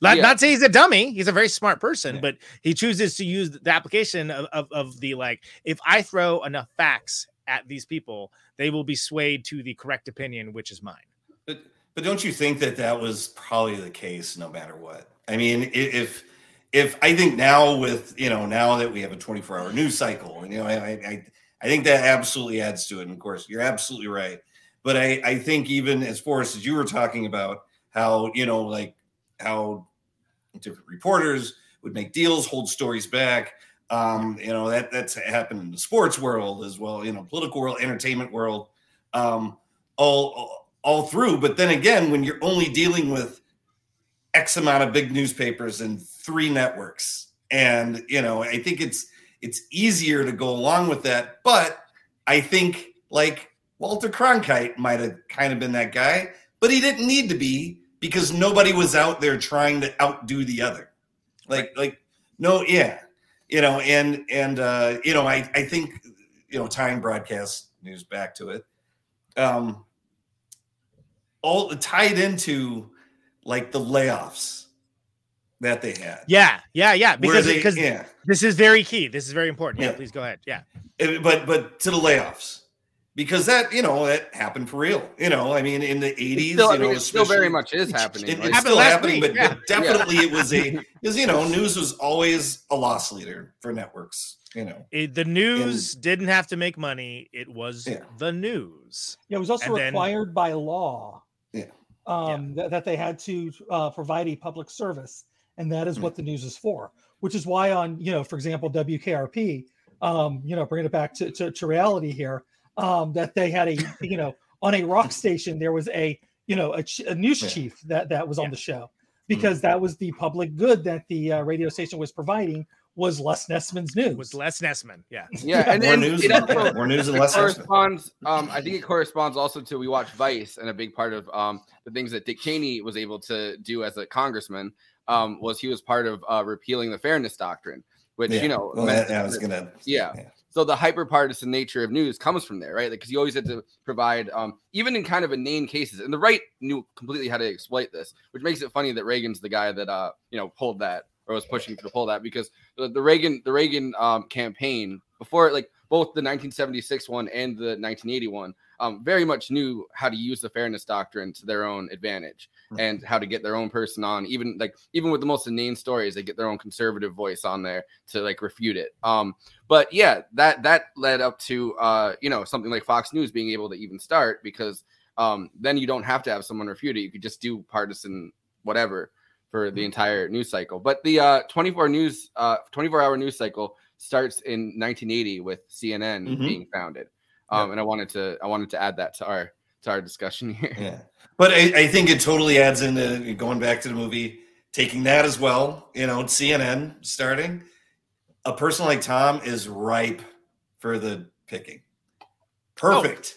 Not, Yeah. not say he's a dummy. He's a very smart person, but he chooses to use the application of, of, of the like, if I throw enough facts at these people, they will be swayed to the correct opinion, which is mine. But but don't you think that that was probably the case no matter what? I mean, if if I think now with you know now that we have a 24 hour news cycle, and you know I I I think that absolutely adds to it. And of course, you're absolutely right. But I I think even as far as you were talking about how you know like how different reporters would make deals, hold stories back. Um, you know that that's happened in the sports world as well. You know, political world, entertainment world, um, all all through. But then again, when you're only dealing with X amount of big newspapers and three networks, and you know, I think it's it's easier to go along with that. But I think like Walter Cronkite might have kind of been that guy, but he didn't need to be because nobody was out there trying to outdo the other. Like like no, yeah, you know, and and uh, you know, I I think you know tying broadcast news back to it. Um, all tied into like the layoffs that they had. Yeah, yeah, yeah. Because they- because yeah. this is very key. This is very important. Yeah, Yeah. please go ahead. Yeah. But but to the layoffs because that you know that happened for real. You know, I mean, in the eighties, you know, mean, it still very much is happening, It- right? it's Happened still happening, week, but, yeah. but definitely it was a because you know news was always a loss leader for networks. You know, It- the news didn't have to make money. It was Yeah. the news. Yeah, it was also And then- required by law Yeah. um, that, that they had to uh, provide a public service, and that is Mm. what the news is for. Which is why on you know, for example, WKRP, um, you know, bringing it back to, to, to reality here, um, that they had a you know on a rock station there was a you know a, a news Yeah. chief that that was on the show Mm. because that was the public good that the uh, radio station was providing was Les Nessman's news. Was Les Nessman. Yeah. Yeah, and More then news it also more news and it less Nessman. corresponds. Um, I think it corresponds also to we watch Vice, and a big part of um the things that Dick Cheney was able to do as a congressman um was he was part of uh, repealing the Fairness Doctrine, which Yeah. you know, Well, meant that- I was gonna- yeah. yeah. So the hyper partisan nature of news comes from there, right? Because you always had to provide, um, even in kind of inane cases, and the right knew completely how to exploit this, which makes it funny that Reagan's the guy that uh, you know pulled that or was pushing to pull that because the, the Reagan the Reagan um, campaign before like both the 1976 one and the 1981 um, very much knew how to use the fairness doctrine to their own advantage and how to get their own person on even like even with the most inane stories they get their own conservative voice on there to like refute it. Um but yeah that that led up to uh you know something like fox news being able to even start because um then you don't have to have someone refute it. You could just do partisan whatever for the entire news cycle. But the uh 24 news uh 24 hour news cycle starts in 1980 with cnn Mhm. being founded. Um and i wanted to i wanted to add that to our to our discussion here Yeah. But I, I think it totally adds into going back to the movie, taking that as well, you know, CNN starting. A person like Tom is ripe for the picking. Perfect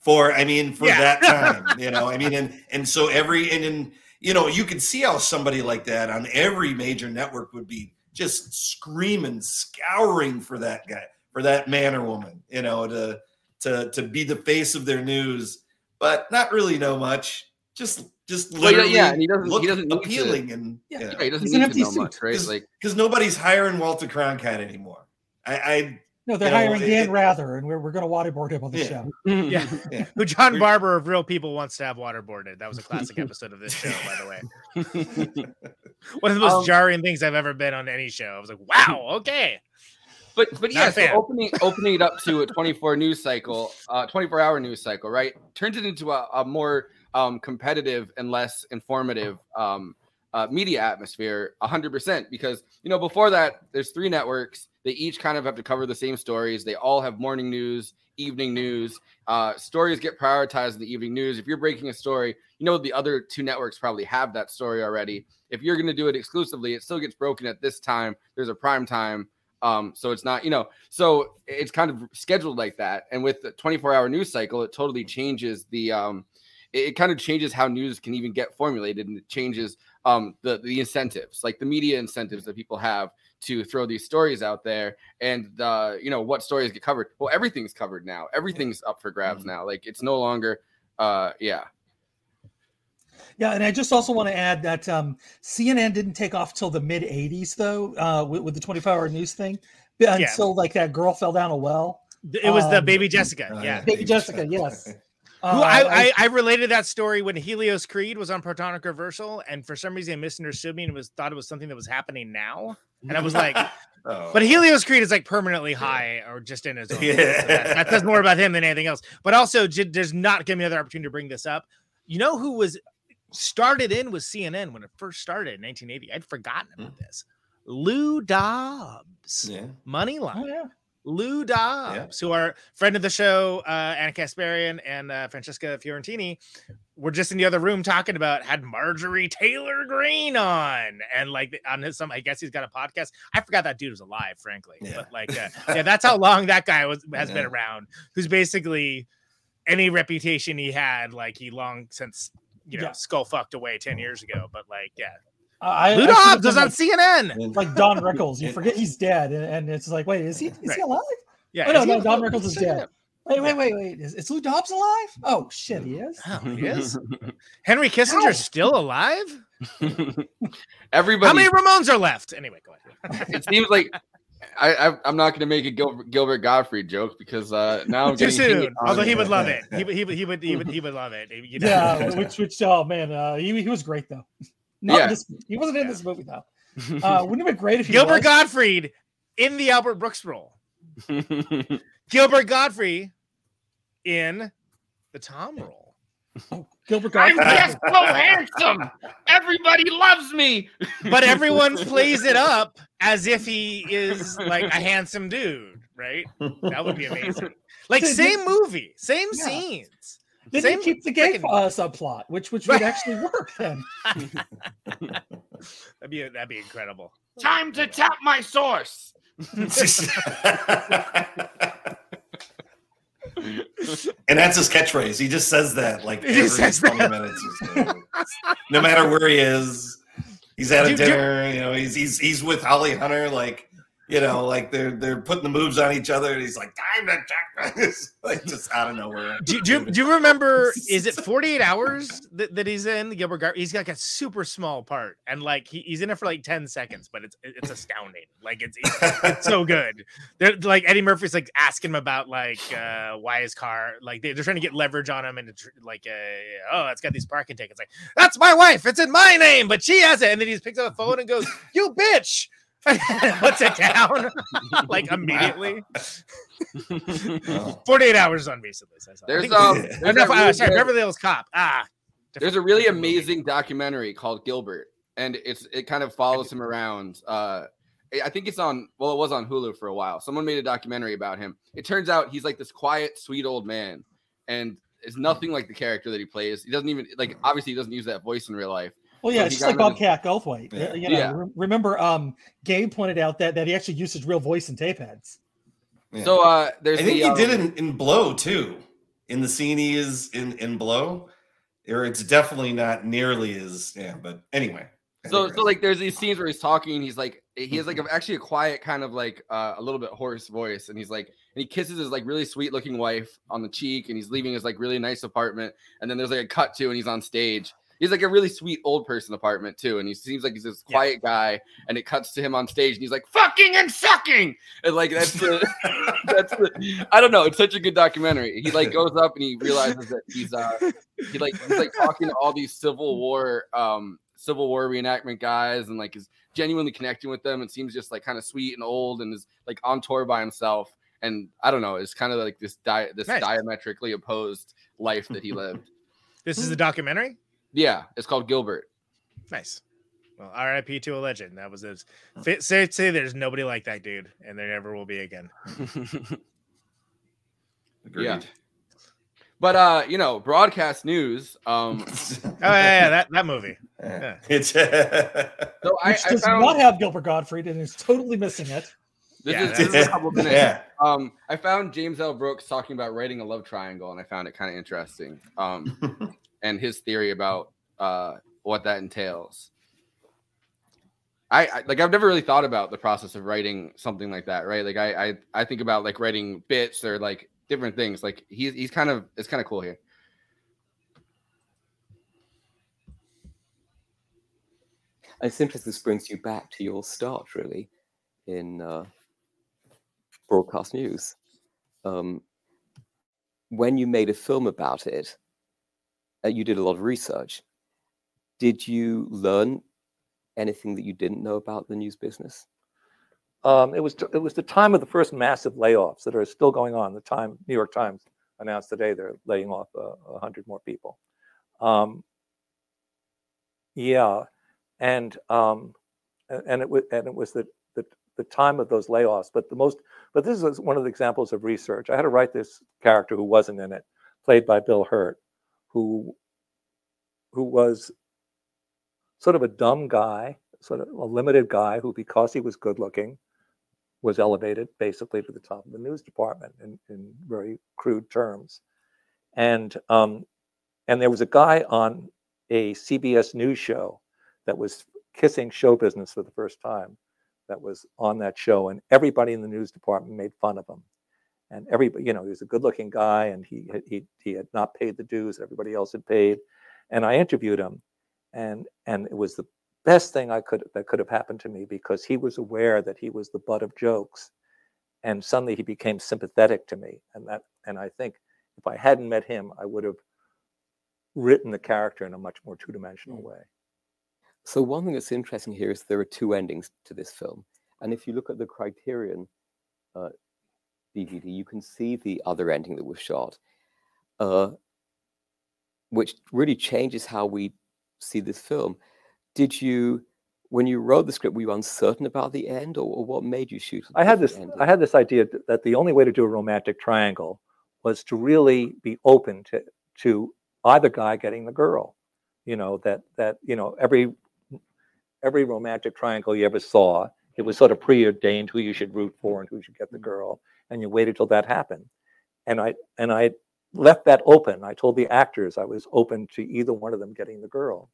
for, I mean, for Yeah. that time, you know, I mean, and, and so every, and, and, you know, you could see how somebody like that on every major network would be just screaming, scouring for that guy, for that man or woman, you know, to, to, to be the face of their news but not really know much. Just just Well, yeah, literally yeah, and he doesn't- he look doesn't need to- appealing and Yeah. yeah, he doesn't He's an need empty to know suit. much right like because nobody's hiring Walter Cronkite anymore. I, I no, they're you know, hiring Dan it- Rather, and we're, we're going to waterboard him on the Yeah. show. Yeah. Yeah. Who John Barbour of Real People wants to have waterboarded. That was a classic episode of this show, by the way. One of the most Um, jarring things I've ever been on any show. I was like, wow, okay. But but yeah, so opening opening it up to a 24 news cycle, uh 24 hour news cycle, right? Turns it into a, a more um competitive and less informative um uh, media atmosphere 100% because you know before that there's three networks. They each kind of have to cover the same stories. They all have morning news evening news. Uh, stories get prioritized in the evening news. If you're breaking a story you know the other two networks probably have that story already. If you're going to do it exclusively it still gets broken at this time. There's a prime time um, so it's not, you know, so it's kind of scheduled like that. And with the 24 hour news cycle, it totally changes the, um, it, it kind of changes how news can even get formulated and it changes um, the, the incentives, like the media incentives that people have to throw these stories out there and, uh, you know, what stories get covered. Well, everything's covered now. Everything's up for grabs now. Like it's no longer, uh, yeah. Yeah, and I just also want to add that um, CNN didn't take off till the mid '80s, though, uh, with, with the 24-hour news thing, b- until like that girl fell down a well. It was the Um, baby Jessica. Oh, yeah. Baby Jessica, yes. Who Uh, I, I, I related that story when Helios Creed was on Protonic Reversal, and for some reason I misunderstood me and was thought it was something that was happening now. And I was like, Oh. but Helios Creed is like permanently high or just in his own. Yeah. So that, that says more about him than anything else. But also, j- there's not give me another opportunity to bring this up. You know who was started in with CNN when it first started in 1980? I'd forgotten about this. Lou Dobbs, yeah. Moneyline. oh, yeah. Lou Dobbs, who are friend of the show, uh, Anna Kasparian and uh, Francesca Fiorentini, were just in the other room talking about had Marjorie Taylor Greene on, and like on his some, I guess he's got a podcast. I forgot that dude was alive, frankly, Yeah. but like, uh, yeah, that's how long that guy was has been around. Who's basically any reputation he had, like he long since you know Yeah. skull fucked away ten years ago. But like, yeah, I, Lou I should've Dobbs was been on CNN. like, like Don Rickles. You forget he's dead, and, and it's like, wait, is he is he alive? Yeah, Oh, no, no, Don? Rickles is dead. Wait, wait, wait, wait. Is, is Lou Dobbs alive? Oh shit, he is. Oh, he is. Henry Kissinger's still alive. Everybody. How many Ramones are left? Anyway, go ahead. it seems like I, I I'm not going to make a Gil, Gilbert Gottfried joke because uh, now I'm Too soon. Although he would love it. He would. He would. He would. He would. He would love it. You know? Yeah, which which oh man, uh, he, he was great though. Not Yeah. this, he wasn't in this movie though. Uh, wouldn't it be great if he Gilbert was? Gottfried in the Albert Brooks role. Gilbert Gottfried in the Tom role. Gilbert I'm just so handsome. Everybody loves me. But everyone plays it up as if he is like a handsome dude, right? That would be amazing. Like Did- same movie, same Yeah. scenes. Didn't Same he keep the gay frickin- uh, subplot, which which would actually work then? That'd be that'd be incredible. Time to tap my source. And that's his catchphrase. He just says that like He every says 20 that. minutes so. No matter where he is, he's at a dinner, you know, he's he's he's with Holly Hunter, like you know, like they're they're putting the moves on each other, and he's like, time to check this like just out of nowhere. Do, do, do you remember? Is it 48 hours that, that he's in Gilbert Gar- He's got like a super small part, and like he, he's in it for like 10 seconds, but it's it's astounding. Like it's it's, it's so good. They're like Eddie Murphy's like asking him about like uh why his car like they, they're trying to get leverage on him and it's like uh, oh it's got these parking tickets. Like that's my wife. It's in my name, but she has it. And then he just picks up the phone and goes, "You bitch." puts it down like immediately. 48 hours on recently. So I saw. I There's think- um. Uh, there's no, that uh, really sorry, good- Beverly Hills Cop. Ah, There's a really amazing documentary called Gilbert, and it's it kind of follows him around. Uh, I think it's on. Well, it was on Hulu for a while. Someone made a documentary about him. It turns out he's like this quiet, sweet old man, and it's nothing like the character that he plays. He doesn't even like. Obviously, he doesn't use that voice in real life. Well, yeah, but it's just like got into- Bobcat Goldthwait. Yeah. You know, Yeah. re- remember, um, Gabe pointed out that that he actually used his real voice in Tapeheads. Yeah. So uh, there's I think the, he did um, in, in Blow too. In the scene he is in in Blow, or it's definitely not nearly as yeah. But anyway, So, so like, there's these scenes where he's talking. He's like, he has like a, actually a quiet kind of like uh, a little bit hoarse voice, and he's like, and he kisses his like really sweet looking wife on the cheek, and he's leaving his like really nice apartment, and then there's like a cut to, and he's on stage. He's like a really sweet old person apartment too, and he seems like he's this quiet guy, and it cuts to him on stage, and he's like fucking and sucking, and like that's the that's the I don't know. It's such a good documentary. He like goes up and he realizes that he's uh he like he's like talking to all these Civil War um Civil War reenactment guys and like is genuinely connecting with them. It seems just like kind of sweet and old and is like on tour by himself. And I don't know, it's kind of like this di- this Nice. diametrically opposed life that he lived. this is a documentary. Yeah, it's called Gilbert. Nice. Well, R.I.P. to a legend. That was his. Fit, say say there's nobody like that dude, and there never will be again. Agreed. yeah. But uh, you know, broadcast news. Um, Oh yeah, yeah that that movie. Yeah. It's so I, Which I does found not have Gilbert Gottfried and is totally missing it. This, Yeah, is, this is a couple minutes. Yeah. Um, I found James L. Brooks talking about writing a love triangle, and I found it kind of interesting. Um, and his theory about uh what that entails. I, I like I've never really thought about the process of writing something like that, right? Like I I, I think about like writing bits or like different things. Like he's he's kind of it's kind of cool here. It's interesting. This brings you back to your start, really, in uh, broadcast news. Um, when you made a film about it, uh, you did a lot of research. Did you learn anything that you didn't know about the news business? Um, it was it was the time of the first massive layoffs that are still going on. The time New York Times announced today they're laying off a uh, hundred more people. Um, yeah, and um, and it was and it was the, the the time of those layoffs. But the most but this is one of the examples of research. I had to write this character who wasn't in it, played by Bill Hurt, who who was sort of a dumb guy, sort of a limited guy who, because he was good looking, was elevated basically to the top of the news department in, in very crude terms. And um, and there was a guy on a CBS news show that was kissing show business for the first time that was on that show, and everybody in the news department made fun of him. And everybody, you know, he was a good-looking guy, and he he he had not paid the dues that everybody else had paid, and I interviewed him, and and it was the best thing I could that could have happened to me because he was aware that he was the butt of jokes, and suddenly he became sympathetic to me, and that and I think if I hadn't met him, I would have written the character in a much more two-dimensional way. So one thing that's interesting here is there are two endings to this film, and if you look at the Criterion uh, DVD, you can see the other ending that was shot, uh, which really changes how we see this film. Did you, when you wrote the script, were you uncertain about the end, or, or what made you shoot? I had this ending? I had this idea that the only way to do a romantic triangle was to really be open to to either guy getting the girl. You know that that you know every every romantic triangle you ever saw, it was sort of preordained who you should root for and who should get the girl, and you waited till that happened. And I and I left that open. I told the actors I was open to either one of them getting the girl,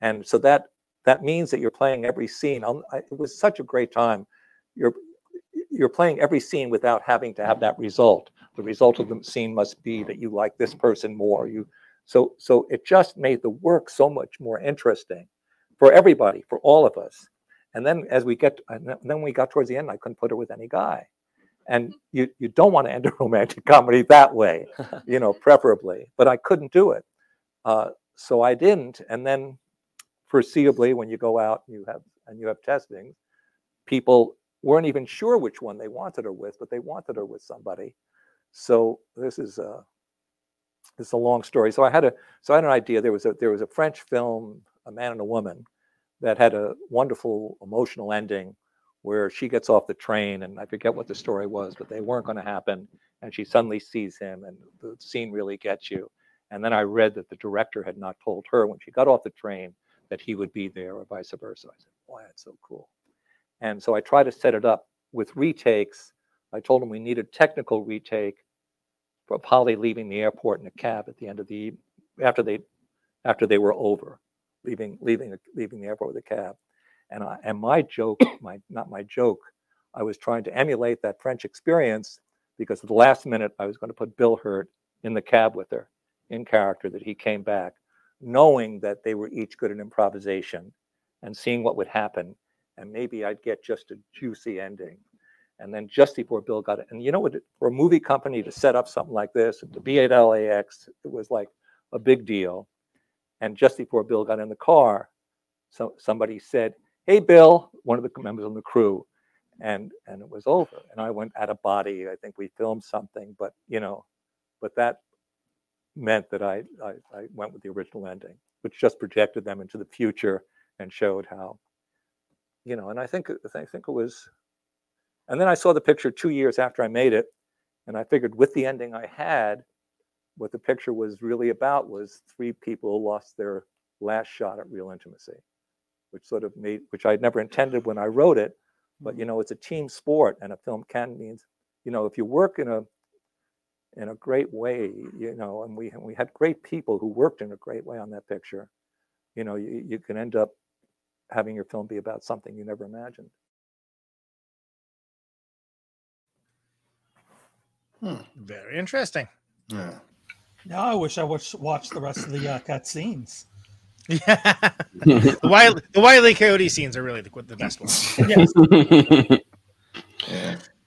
and so that that means that you're playing every scene. I'll- it was such a great time. You're you're playing every scene without having to have that result. The result of the scene must be that you like this person more. You so so it just made the work so much more interesting for everybody, for all of us. And then as we get and then we got towards the end, I couldn't put her with any guy. And you you don't want to end a romantic comedy that way, you know, preferably. But I couldn't do it. Uh, so I didn't. And then foreseeably when you go out and you have and you have testing people weren't even sure which one they wanted her with, but they wanted her with somebody. So this is a this is a long story. So I had a so I had an idea. There was a there was a French film, A Man and a Woman, that had a wonderful emotional ending where she gets off the train and I forget what the story was, but they weren't going to happen. And she suddenly sees him and the scene really gets you. And then I read that the director had not told her when she got off the train that he would be there or vice versa. I said, boy, that's so cool. And so I try to set it up with retakes. I told him we needed a technical retake for Polly leaving the airport in a cab at the end of the after they after they were over, leaving leaving leaving the airport with a cab. And I, and my joke, my not my joke, I was trying to emulate that French experience because at the last minute I was going to put Bill Hurt in the cab with her in character that he came back, knowing that they were each good at improvisation and seeing what would happen. And maybe I'd get just a juicy ending. And then just before Bill got it, and you know what, for a movie company to set up something like this, to be at LAX, it was like a big deal. And just before Bill got in the car, so somebody said, "Hey, Bill," one of the members on the crew, and and it was over. And I went out of body. I think we filmed something, but you know, but that meant that I I, I went with the original ending, which just projected them into the future and showed how, you know. And I think I think it was, and then I saw the picture two years after I made it, and I figured with the ending I had, what the picture was really about was three people lost their last shot at real intimacy, which sort of made, which I'd never intended when I wrote it, but you know, it's a team sport, and a film can means, you know, if you work in a in a great way, you know, and we we had great people who worked in a great way on that picture, you know, you, you can end up having your film be about something you never imagined. Very interesting. Yeah. Now I wish I watched watched the rest of the uh, cut scenes. The Wiley, the Wiley Coyote scenes are really the, the best ones. Yes.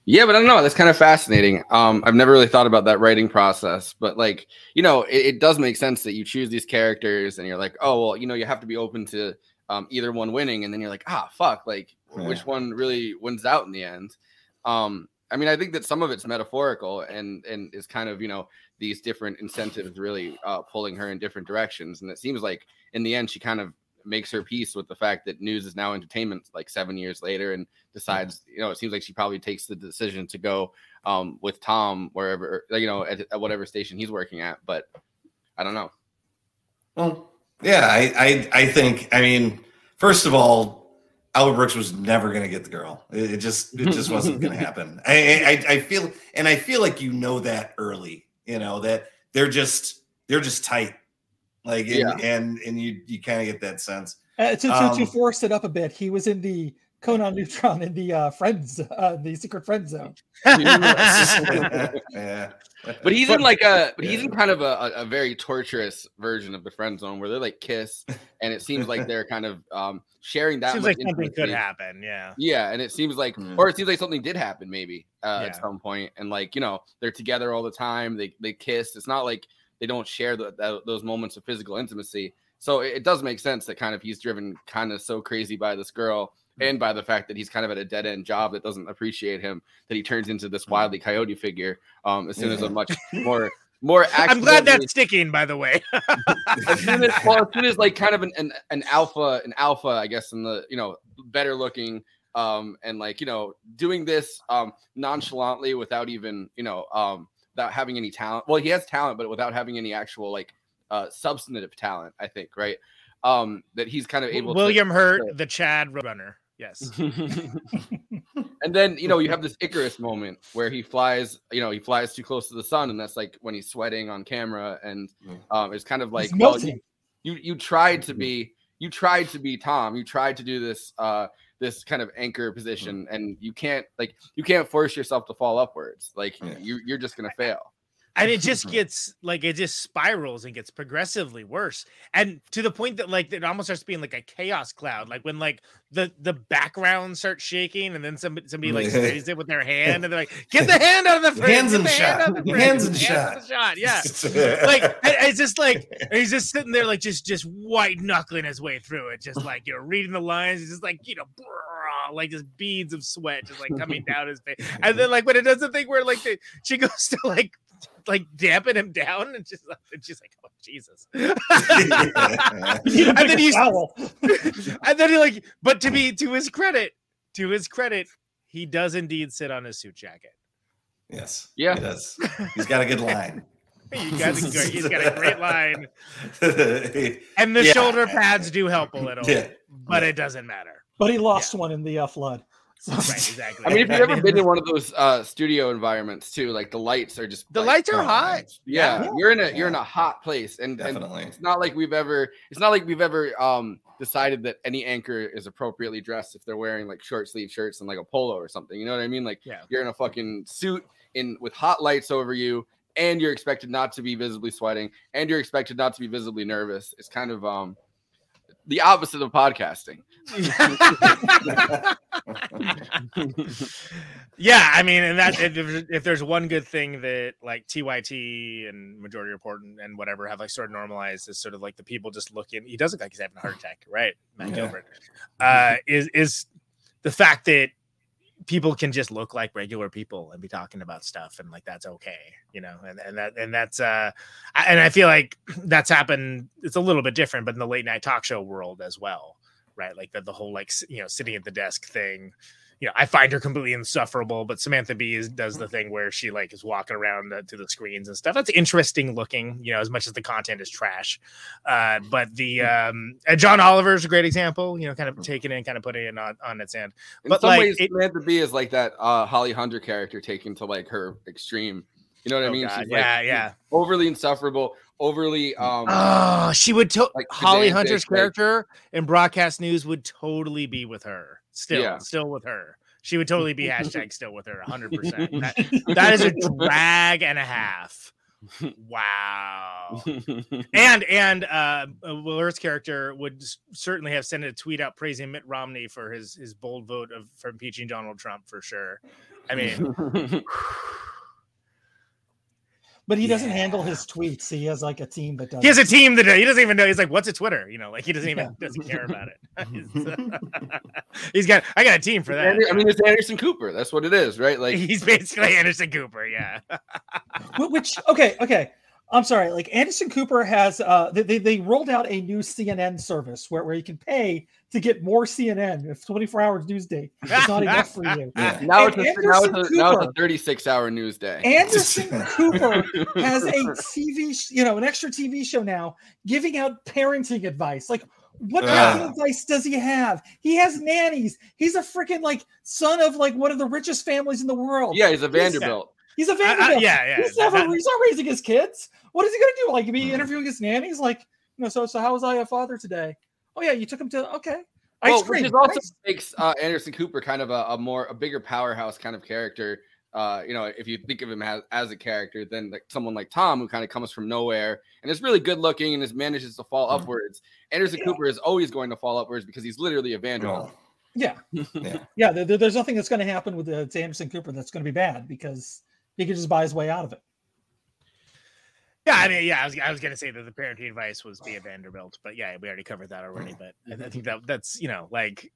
Yeah, but I don't know. That's kind of fascinating. Um, I've never really thought about that writing process, but like, you know, it, it does make sense that you choose these characters and you're like, oh, well, you know, you have to be open to um, either one winning, and then you're like, ah, fuck, like, Yeah. which one really wins out in the end? Um, I mean, I think that some of it's metaphorical and and is kind of you know these different incentives really uh, pulling her in different directions, and it seems like in the end she kind of makes her peace with the fact that news is now entertainment like seven years later and decides you know it seems like she probably takes the decision to go um with tom wherever you know at, at whatever station he's working at but i don't know Well, yeah, I, I, I think. I mean, first of all, Albert Brooks was never going to get the girl. It, it just, it just wasn't going to happen. I, I, I feel, and I feel like you know that early. You know that they're just, they're just tight. Like, and Yeah. and, and you, you kind of get that sense. Uh, to, to, to Um, force it up a bit, he was in the Conan Neutron in the uh, friends, uh, the secret friend zone. yeah. But he's in like a, but he's in kind of a, a, a very torturous version of the friend zone where they like kiss, and it seems like they're kind of um sharing that. Seems much like something could happen. Yeah. Yeah, and it seems like, Mm. or it seems like something did happen maybe uh, Yeah. at some point, and like you know they're together all the time. They they kiss. It's not like they don't share the, tho- those moments of physical intimacy. So it, it does make sense that kind of he's driven kind of so crazy by this girl. And by the fact that he's kind of at a dead end job that doesn't appreciate him that he turns into this wildly coyote figure um as soon as Yeah. a much more more I'm glad that's sticking, by the way. as soon as, well, as soon as like kind of an, an, an alpha, an alpha, I guess, in the you know better looking, um, and like you know doing this um nonchalantly without even you know um without having any talent. Well, he has talent, but without having any actual like uh substantive talent. I think right. Um, that he's kind of able. William to, Hurt, the Chad Runner. Yes. and then you know you have this Icarus moment where he flies, you know, he flies too close to the sun, and that's like when he's sweating on camera, and um, it's kind of like well, melting. you, you you tried to be you tried to be Tom, you tried to do this uh this kind of anchor position, and you can't like you can't force yourself to fall upwards, like you you're just gonna fail. And it just gets like it just spirals and gets progressively worse and to the point that like it almost starts being like a chaos cloud like when like the the background starts shaking and then somebody somebody like stays it with their hand and they're like get the hand out of the frame Hands get in the hand shot. the Hands in get shot. the shot yeah like it's just like he's just sitting there like just just white knuckling his way through it just like you know reading the lines he's just like you know like just beads of sweat just like coming down his face and then like when it does the thing where like the, she goes to like like dampen him down and just and she's like oh jesus and then he's and then he like but to be to his credit to his credit he does indeed sit on his suit jacket Yes. Yeah. He does. He's got a good line. He got a great, he's got a great line and the Yeah. shoulder pads do help a little Yeah. but it doesn't matter But he lost one in the uh, flood. So- right exactly I mean, if you've ever been in one of those uh studio environments too, like the lights are just the like, lights are oh, hot yeah, Yeah. you're in a you're in a hot place and, and Definitely. it's not like we've ever it's not like we've ever um decided that any anchor is appropriately dressed if they're wearing like short sleeve shirts and like a polo or something you know what i mean like Yeah. you're in a fucking suit in with hot lights over you and you're expected not to be visibly sweating and you're expected not to be visibly nervous it's kind of um the opposite of podcasting yeah, I mean, and that if, there's- if there's one good thing that like TYT and Majority Report and, and whatever have like sort of normalized is sort of like the people just looking. He does look like he's having a heart attack, right? Matt Yeah. Gilbert uh, is is the fact that people can just look like regular people and be talking about stuff and like that's okay you know and, and that and that's uh I- and i feel like that's happened it's a little bit different but in the late night talk show world as well right? Like the, the whole like you know sitting at the desk thing you know i find her completely insufferable but samantha bee is, does the thing where she like is walking around uh, to the screens and stuff. That's interesting looking you know as much as the content is trash. Uh but the um and john oliver's a great example you know kind of taking it and kind of putting it on, on its end. In but some like ways it- samantha bee is like that uh holly hunter character taken to like her extreme. You know what i Oh, mean? God, she's yeah, like yeah. overly insufferable overly um Oh, she would. To- like Holly Hunter's like- character in broadcast news would totally be with her. Still, Yeah. still with her. She would totally be hashtag still with her. hundred percent. That, that is a drag and a half. Wow. and and uh, Willard's character would certainly have sent a tweet out praising Mitt Romney for his his bold vote of for impeaching Donald Trump for sure. I mean, But he doesn't handle his tweets. He has like a team that does. he has a it. team that he doesn't even know. He's like, "What's a Twitter?" You know, like he doesn't even doesn't care about it. He's- uh, he's got. I got a team for that. I mean, it's Anderson Cooper. That's what it is, right? Like he's basically Anderson Cooper. Yeah. Which okay, okay. I'm sorry. Like Anderson Cooper has uh they, they, they rolled out a new CNN service where, where you can pay to get more CNN if 24 hours news day is not enough for you. now it's, a, now, it's Anderson a, now it's a 36 hour news day. Anderson Cooper has a TV, you know, an extra TV show now giving out parenting advice. Like, what Ah. parenting advice does he have? He has nannies. He's a freaking like son of like one of the richest families in the world. Yeah, he's a Vanderbilt. He's a Vanderbilt. yeah, yeah, He's never that- he's not raising his kids. What is he gonna do? Like be interviewing his nannies? Like, you know, so so how was I a father today? Oh yeah, you took him to okay. Ice well, cream, which also ice- makes uh, Anderson Cooper kind of a, a more a bigger powerhouse kind of character. Uh, you know, if you think of him as, as a character, than like someone like Tom, who kind of comes from nowhere and is really good looking and is manages to fall Mm. upwards. Anderson Cooper is always going to fall upwards because he's literally a Oh. Vanderbilt. Yeah. Yeah. there- there- there's nothing that's going to happen with uh, Anderson Cooper that's going to be bad because he could just buy his way out of it. Yeah, I mean, yeah, I was, I was gonna say that the parenting advice was be a Vanderbilt, but yeah, we already covered that already. But I, I think that that's you know like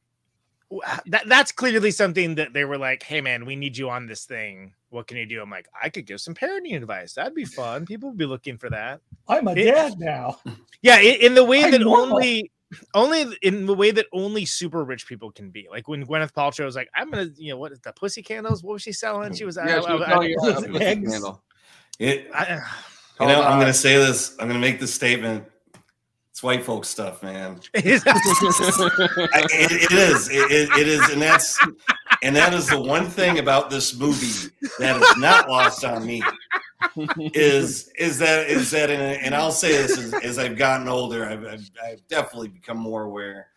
that that's clearly something that they were like, hey man, we need you on this thing. What can you do? I'm like, I could give some parenting advice. That'd be fun. People would be looking for that. I'm a It- dad now. Yeah, in, in the way I'm that only only in the way that only super rich people can be. Like when Gwyneth Paltrow was like, I'm gonna, you know, what the pussy candles? What was she selling? She was, Yeah, I- she was I- selling, I- uh, eggs. candle. It, I- you know, I'm uh, going to say this. I'm going to make this statement. It's white folks stuff, man. I- it, it is. It, it- it is, and that's and that is the one thing about this movie that is not lost on me. Is is that is that and, and I'll say this as, as I've gotten older, I've, I've, I've definitely become more aware.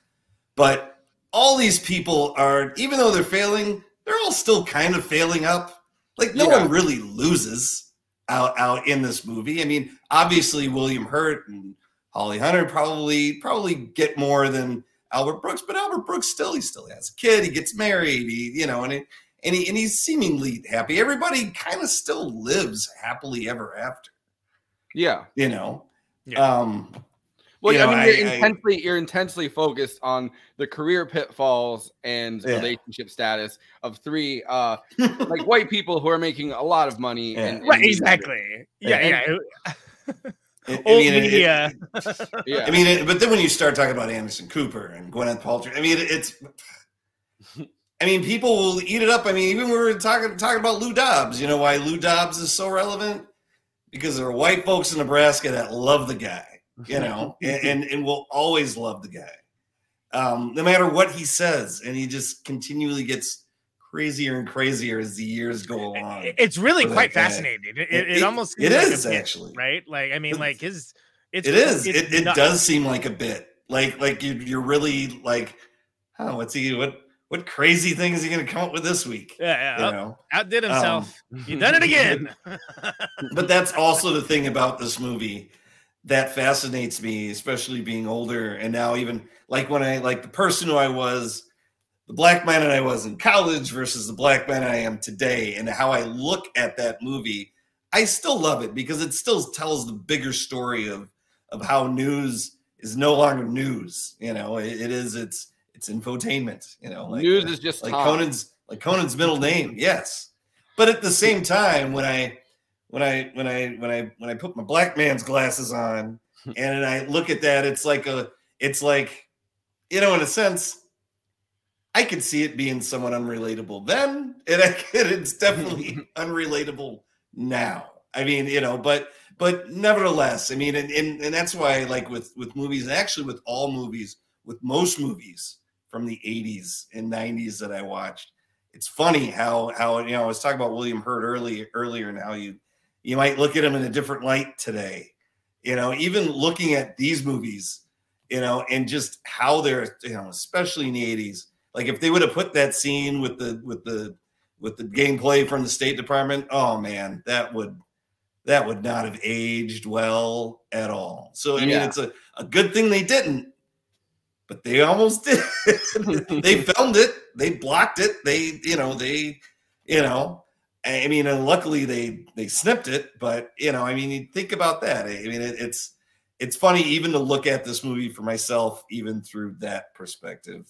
But all these people are, even though they're failing, they're all still kind of failing up. Like no Yeah. one really loses out out in this movie. I mean, obviously William Hurt and Holly Hunter probably probably get more than Albert Brooks, but Albert Brooks still he still has a kid, he gets married, he you know, and it, and he and he's seemingly happy. Everybody kind of still lives happily ever after, Yeah. you know. Yeah. Um Well, you I know, mean, I- you're I- intensely you're intensely focused on the career pitfalls and Yeah. relationship status of three uh like white people who are making a lot of money. Yeah. And, right, exactly. Yeah, And- yeah. I- I Old mean, it- it- media. Yeah. I mean, it, but then when you start talking about Anderson Cooper and Gwyneth Paltrow, I mean, it, it's. I mean, people will eat it up. I mean, even we were talking talking about Lou Dobbs. You know why Lou Dobbs is so relevant? Because there are white folks in Nebraska that love the guy. You know, and, and and will always love the guy, um, no matter what he says, and he just continually gets crazier and crazier as the years go along. It's really quite fascinating. It, it, It- almost it like is, bit, actually. right. Like I mean, like his. It's, it is. it's It, it does seem like a bit. Like like you you're really like, oh, what's he what what crazy thing is he going to come up with this week? Yeah, yeah. You know. outdid himself. Um, he done it again. but that's also the thing about this movie that fascinates me, especially being older and now even like when I like the person who I was, the black man that I was in college versus the black man I am today, and how I look at that movie. I still love it because it still tells the bigger story of of how news is no longer news. You know, it, it is it's it's infotainment. You know, like News is just like talk. Conan's like Conan's middle name. Yes, but at the same time, when I when I when I when I when I put my black man's glasses on and I look at that, it's like a it's like you know, in a sense, I could see it being somewhat unrelatable then, and I could, it's definitely unrelatable now. I mean, you know, but but nevertheless, I mean, and, and and that's why, like with with movies, and actually with all movies, with most movies from the '80s and '90s that I watched, it's funny how how you know I was talking about William Hurt earlier earlier, and how you you might look at him in a different light today. You know, even looking at these movies, you know, and just how they're, you know, especially in the '80s, like if they would have put that scene with the with the with the gameplay from the State Department, oh man, that would that would not have aged well at all. So I mean, Yeah. it's a, a good thing they didn't, but they almost did. they filmed it, they blocked it, they you know they you know. I mean, and luckily they they snipped it, but you know, I mean, you think about that. I mean, it, it's it's funny even to look at this movie for myself, even through that perspective.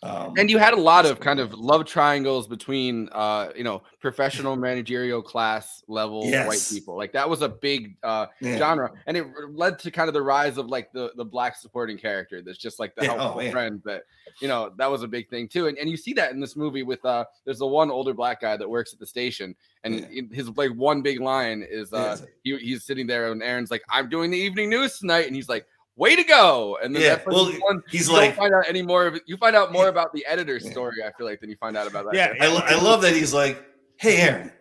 Um, and you had a lot of kind of love triangles between uh you know professional managerial class level white people. Like that was a big uh Yeah. genre and it led to kind of the rise of like the the black supporting character that's just like the Yeah, oh, helpful yeah. friend that you know that was a big thing too and, and you see that in this movie with uh there's the one older black guy that works at the station and in- his like one big line is uh he, he's sitting there and Aaron's like I'm doing the evening news tonight and he's like way to go and then Yeah, well, like one he's you don't like- find out any more of it you find out more about the editor's story I feel like than you find out about that Yeah. I, lo- I love that he's like, "Hey, Aaron,"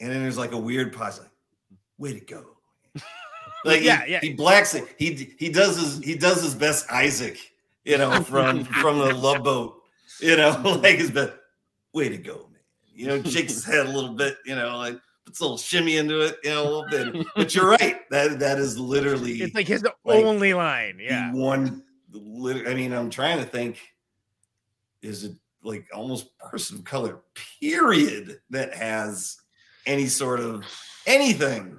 and then there's like a weird pause, like, "Way to go!" Like, Yeah, he, yeah. he blacks it. He he does his he does his best Isaac you know, from from the Love Boat. You know, like it's been way to go, man. You know, shakes his head a little bit. You know, like puts a little shimmy into it. You know, a little bit. But you're right. That that is literally It's like his like, only line. Yeah. one. lit- I mean, I'm trying to think. Is it like almost person of color? Period. That has any sort of anything.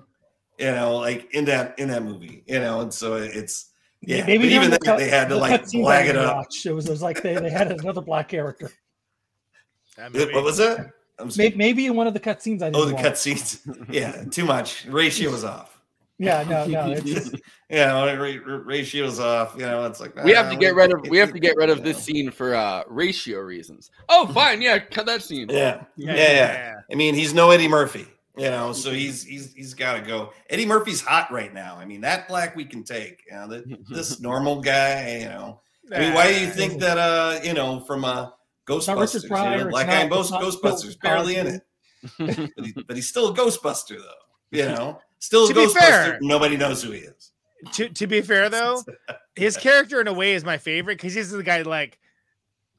You know, like in that in that movie. You know, and so it's yeah. Maybe even during that, cut- they had to the like cutscenes flag it up. watch, It was, it was like they, they had another black character. What was that? I'm sorry. Maybe, maybe in one of the cutscenes I didn't Oh, the watch. cutscenes. Yeah, too much. Ratio was off. Yeah, no, no. It's, yeah, when ra- ra- ratio's off. You know, it's like We have to get rid of we have to get rid of this scene for uh ratio reasons. Oh, fine, yeah, cut that scene. Yeah, yeah, yeah. I mean, he's no Eddie Murphy. You know, so he's he's he's got to go. Eddie Murphy's hot right now. I mean, that black we can take. You know, the, this normal guy. You know, I mean, why do you think that? Uh, you know, from uh, not Richard Ghostbusters, Pryor, you know, it's black not- guy in it's Ghost, not Ghostbusters, barely in it, but, he, but he's still a Ghostbuster though. You know, still a To be Ghostbuster. fair- Nobody knows who he is. To to be fair though, his character in a way is my favorite because he's the guy like,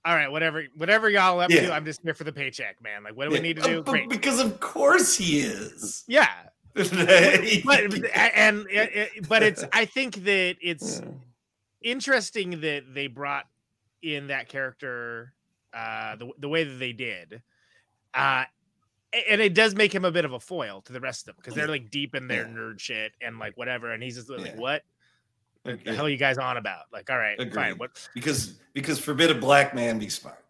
all right, whatever, whatever y'all up to, I'm just here for the paycheck, man. Like, what do we need to uh, do? but Great. because of course he is. Yeah. But and it, it- but it's I think that it's interesting that they brought in that character uh the, the way that they did uh and it does make him a bit of a foil to the rest of them because they're like deep in their nerd shit and like whatever and he's just like Yeah. what the Agreed. hell are you guys on about like all right fine what Because because forbid a black man be smart.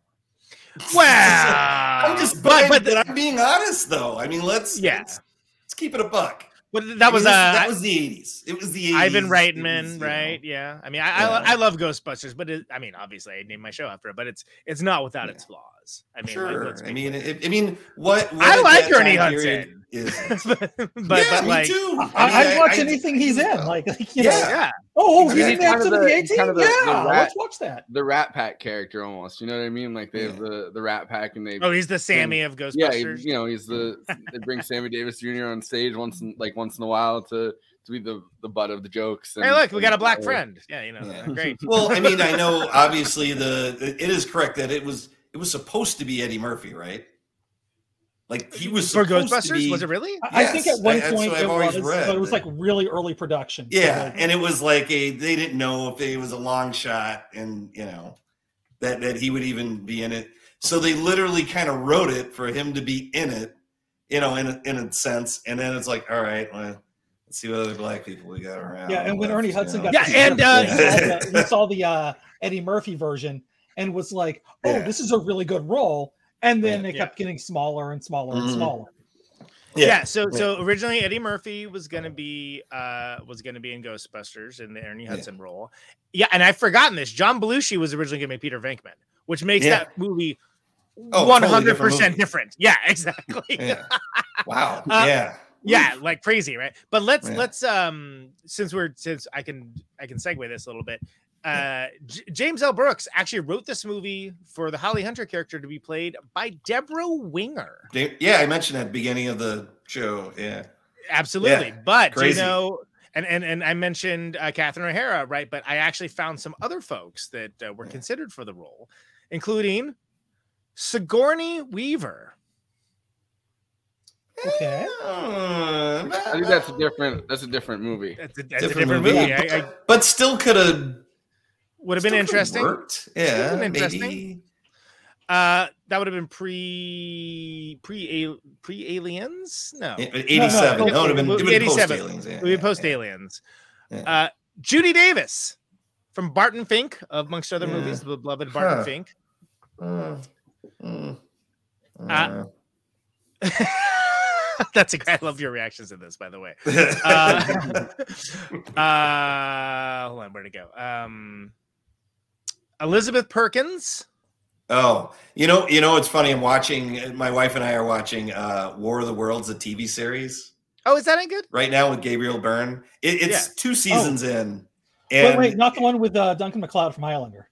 well I'm just but but, but I'm being honest though. I mean, let's Yeah. let's, let's keep it a buck. But that mean, was uh that was the 80s. It was the 80s. Ivan It Reitman, was, you know, right? Yeah. I mean, I, Yeah. I I love Ghostbusters, but it, I mean, obviously, I named my show after it, but it's it's not without its flaws. I mean, Sure. let's I mean, it, I mean, what, what I like Ernie Hudson. period Is, but yeah, but me like, too. I, mean, I'd watch I- anything he's in. Like, like, Yeah. know, yeah, oh, oh He's he's kind in of that the- the 18? kind of the- the yeah, rat- let's watch that. The Rat Pack character almost. You know what I mean? Like they have the the Rat Pack and they oh, he's the Sammy of Ghostbusters. yeah, you know, he's the they bring Sammy Davis Jr. on stage once in like once in a while to to be the the butt of the jokes. hey, look, we got a black friend. Yeah, you know, Yeah. great. Well, I mean, I know obviously the it is correct that it was it was supposed to be Eddie Murphy, right? Like he was for supposed to Ghostbusters. be- Was it really? I I think at one I- point it was, read, but it was like really early production. So, Yeah, like, and it was like a they didn't know if it was a long shot, and you know that that he would even be in it. So they literally kind of wrote it for him to be in it, you know, in a, in a sense. And then it's like, all right, well, let's see what other black people we got around. yeah, and when left, Ernie you Hudson know? got Yeah, and, script, uh, he saw the, he saw the uh, Eddie Murphy version and was like, "Oh, Yeah. this is a really good role." And then Yeah. it kept getting smaller and smaller and Mhm. smaller. Yeah. so so originally Eddie Murphy was gonna be uh was gonna be in Ghostbusters in the Ernie Hudson role. Yeah, and I've forgotten this. John Belushi was originally gonna be Peter Venkman, which makes Yeah. that movie Oh, one totally hundred different percent different. Yeah, exactly. Yeah. Wow. Uh, yeah. yeah like crazy right but let's Yeah. let's um since we're since i can i can segue this a little bit uh J- james l brooks actually wrote this movie for the holly hunter character to be played by Debra Winger Yeah, I mentioned at the beginning of the show. Yeah. absolutely Yeah, but do you know and, and and I mentioned uh, Catherine O'Hara, right? But I actually found some other folks that uh, were considered for the role, including Sigourney Weaver. Okay. I think that's a different that's a different movie. That's a, that's a different movie. I, I but still could have would have been interesting. worked. Yeah, been interesting. maybe. Uh, that would have been pre pre pre aliens. No, 87. No, it would've been- it would've been eighty-seven. post-aliens, yeah, it would be post aliens. Yeah. Uh, Judy Davis from Barton Fink, amongst other Yeah. movies, the beloved Barton Huh. Fink. Uh, mm, Uh, That's a great. I love your reactions to this, by the way. Uh, uh, hold on, where'd it go? Um, Elizabeth Perkins. Oh, you know, you know, it's funny. I'm watching. My wife and I are watching uh, War of the Worlds, a TV series Oh, is that any good? right now with Gabriel Byrne. It, it's Yeah. two seasons in, Wait, and wait, not the one with uh, Duncan MacLeod from Highlander.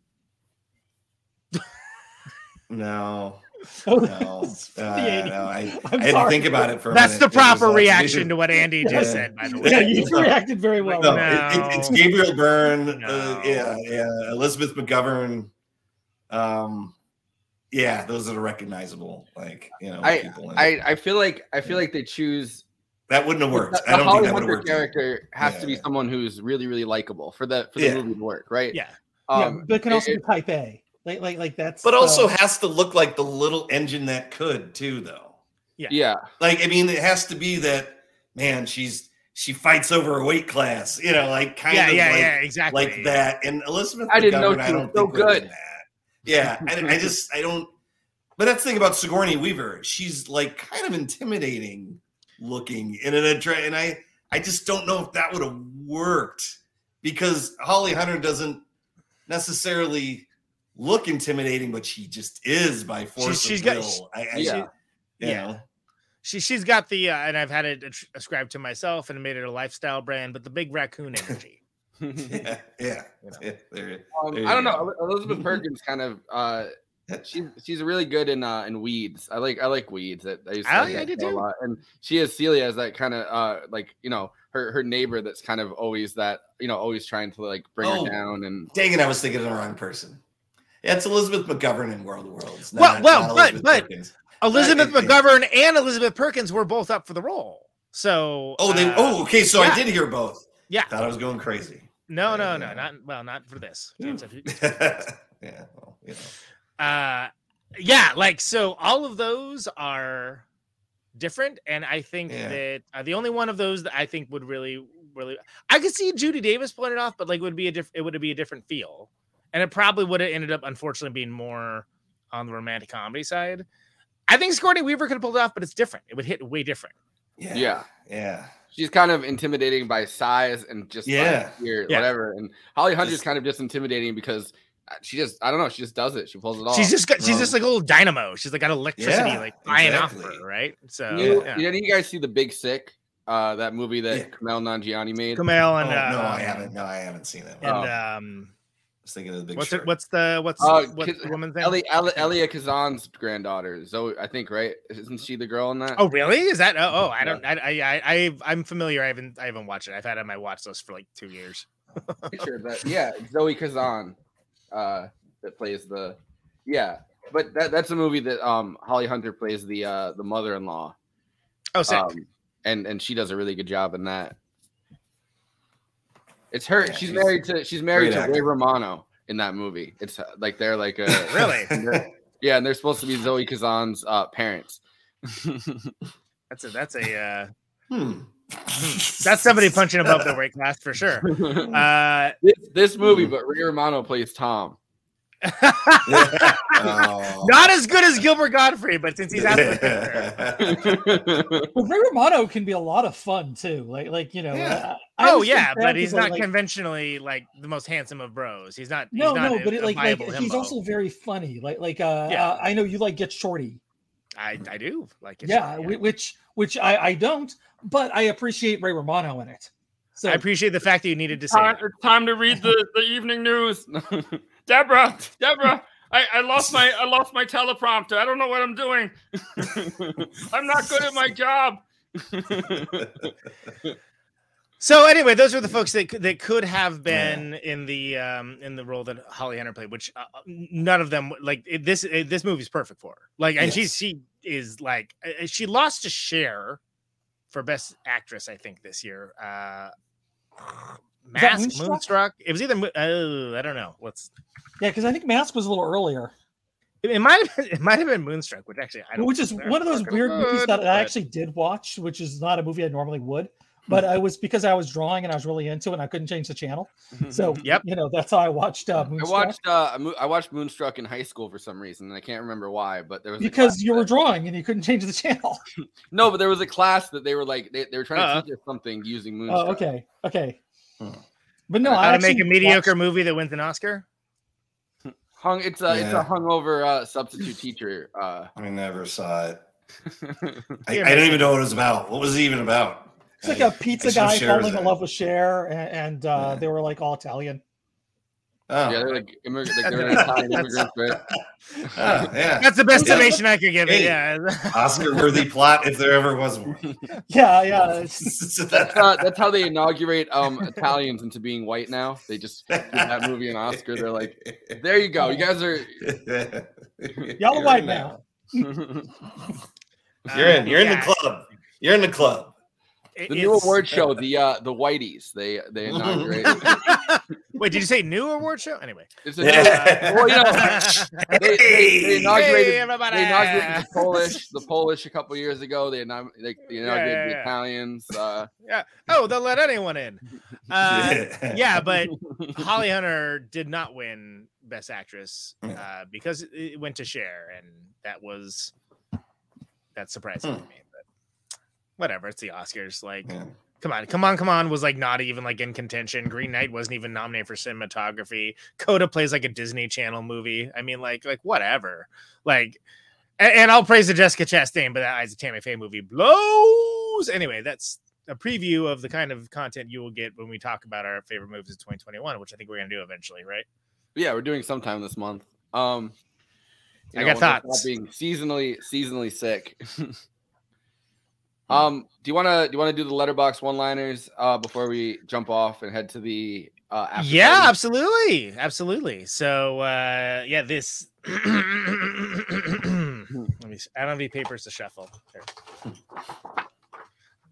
no, Oh, No, uh, no, I, I'm I had to think about it for a That's the minute. It was, proper uh, reaction to what Andy just Yeah. said, by the way. Yeah, you reacted very well. No, No. it- it- it's Gabriel Byrne. Uh, yeah, yeah. Elizabeth McGovern. Um, yeah, those are the recognizable, like you know, I, people. I. I feel like I feel like they choose that wouldn't have worked. The, I don't Holly think that would have Hunter worked. character has to be someone who's really really likable for the for the Yeah. movie to work, right? Yeah. yeah, Um, but it can also it- be type A. Like, like, like that's. But also uh, has to look like the little engine that could too, though. Yeah. yeah. Like I mean, it has to be that man. She's she fights over a weight class, you know, like kind Yeah, of yeah, like, yeah, exactly. like that. And Elizabeth, I didn't know McGovern, she was so think would've been good. That. Yeah, I, I just I don't. But that's the thing about Sigourney Weaver. She's like kind of intimidating looking in an address, and I I just don't know if that would have worked because Holly Hunter doesn't necessarily look intimidating, but she just is by force she's of got- will. I, I, Yeah. you Yeah. know. She she's got the uh, and I've had it ascribed to myself and made it a lifestyle brand, but the big raccoon energy. yeah, yeah, You know. yeah, there- Um, there I don't you know. Elizabeth Perkins kind of uh she's she's really good in uh in weeds. I like I like weeds. I, I used to I- like I did a too. lot. And she has Celia as that kind of uh like you know her her neighbor that's kind of always that you know always trying to like bring Oh. her down and Dang it, I was thinking of the wrong person. It's Elizabeth McGovern in World of Worlds. Well- not- well, not but- Elizabeth but-. Elizabeth it- McGovern and Elizabeth Perkins were both up for the role. So Oh, they. uh, oh, okay. So yeah. I did hear both. Yeah. Thought I was going crazy. No, no, no, not well, not for this. James, yeah. Well, you know. uh yeah like so all of those are different and i think Yeah. that uh, the only one of those that i think would really really i could see judy davis pulling it off but like it would be a different it would be a different feel and it probably would have ended up unfortunately being more on the romantic comedy side i think Sigourney weaver could have pulled it off but it's different it would hit way different Yeah. yeah. Yeah. She's kind of intimidating by size and just by Yeah. fear, Yeah. whatever. And Holly Hunter's Just- kind of just intimidating because uh, she just I don't know, she just does it. She pulls it off. she's just got, she's Um, just like a little dynamo she's like got electricity Yeah, like flying off her right so You, yeah. Did any of you guys see the Big Sick? Uh, that movie that Yeah. Kumail Nanjiani made. Kumail Oh, and no, uh, I haven't. No, I haven't seen it. and I um was thinking of the big what's Short. it what's the what's Uh, what's the woman's name Ellie, Ellie, Elia Kazan's granddaughter, Zoe, I think, right? Isn't she the girl in that? Oh, really? Is that? Oh, oh I don't. I, I, I, I, I'm familiar. I haven't, I haven't watched it. I've had it on my watch list for like two years. picture of that. Yeah, Zoe Kazan, uh, that plays the, yeah. But that that's a movie that um Holly Hunter plays the uh the mother-in-law. Oh, sick. Um, and and she does a really good job in that. It's her. Yeah, she's, she's married to she's married to actor. Ray Romano in that movie. It's uh, like they're like a Really? they're- yeah, and they're supposed to be Zoe Kazan's uh, parents. That's a, that's a, uh, Hmm. that's somebody punching above their weight class for sure. Uh, this, this movie, but Ray Romano plays Tom. Oh. not as good as Gilbert Gottfried, but since he's out of the Well, Ray Romano can be a lot of fun too. Like, like you know. Yeah. uh, I Oh always yeah, but he's not like, conventionally like the most handsome of bros. He's not. No, he's not no, a- but it, like, like he's also very funny. Like, like uh, Yeah. uh, I know you like Get Shorty. I, I do like it. Yeah, whi- which which I I don't, but I appreciate Ray Romano in it. So I appreciate the fact that you needed to say. Time, that. it's time to read the, the evening news. Deborah, Deborah, I, I lost my I lost my teleprompter. I don't know what I'm doing. I'm not good at my job. So anyway, those were the folks that could- that could have been in the um in the role that Holly Hunter played, which uh, none of them like it, this. It, this movie's perfect for her. Like, and she's she is like uh, she lost a share for best actress, I think, this year. Uh Is that Mask, Moonstruck? Moonstruck. It was either Mo- oh, I don't know. Let's. yeah, because I think Mask was a little earlier, It, it might have been, it might have been Moonstruck, which actually I don't. which is one of those fucking weird movies would, that I actually did watch, which is not a movie I normally would. But I was because I was drawing and I was really into it, and I couldn't change the channel. So Yep. you know that's how I watched uh, I watched uh I watched Moonstruck in high school for some reason, and I can't remember why. But there was because you were that- drawing and you couldn't change the channel. no, but there was a class that they were like they, they were trying Uh-uh. to teach us something using Moonstruck. Oh, okay, okay. Hmm. But no, how I to make a mediocre watched- movie that wins an Oscar. Hung, it's a it's a hungover uh, substitute teacher. Uh, I never saw it. I, Yeah, I don't even know what it was about. What was it even about? It's like I- a pizza I guy Cher falling in in love with Cher, and, and uh, Yeah. they were like all Italian. Oh. Yeah, they're like, immig- like they're Italian immigrants, right? Oh, yeah. That's the best Yeah. summation I could give it. Hey, Yeah. Oscar-worthy plot if there ever was one. Yeah, yeah. That's, uh, that's how they inaugurate um, Italians into being white now. They just give that movie an Oscar. They're like, there you go. You guys are. Y'all are white now. You're in. You're in the club. You're in the club. It- The new award show, the uh, the Whiteys, they they inaugurated. Wait, did you say new award show? Anyway, It's a new, well, you know, they, they, they inaugurated, Hey, everybody. they inaugurated the Polish, the Polish a couple years ago. They, inaug- they, they inaugurated yeah, the yeah. Italians. Uh, yeah. Oh, they'll let anyone in. Uh, yeah, but Holly Hunter did not win Best Actress uh, because it went to Cher, and that was that's surprising to me. Whatever, it's the Oscars. Like, come on, come on, come on. Was like not even like in contention. Green Knight wasn't even nominated for cinematography. Coda plays like a Disney Channel movie. I mean, like, like whatever. Like, and, and I'll praise the Jessica Chastain, but that Isaac Tammy Faye movie blows. Anyway, that's a preview of the kind of content you will get when we talk about our favorite movies of 2021, which I think we're gonna do eventually, right? yeah, we're doing sometime this month. Um, I got know, not thoughts. Being seasonally seasonally sick. um, do you want to do you want to do the letterboxd one liners uh, before we jump off and head to the uh, yeah, party? absolutely, absolutely. So, uh, yeah, this. Let me. See. I don't have any papers to shuffle. There.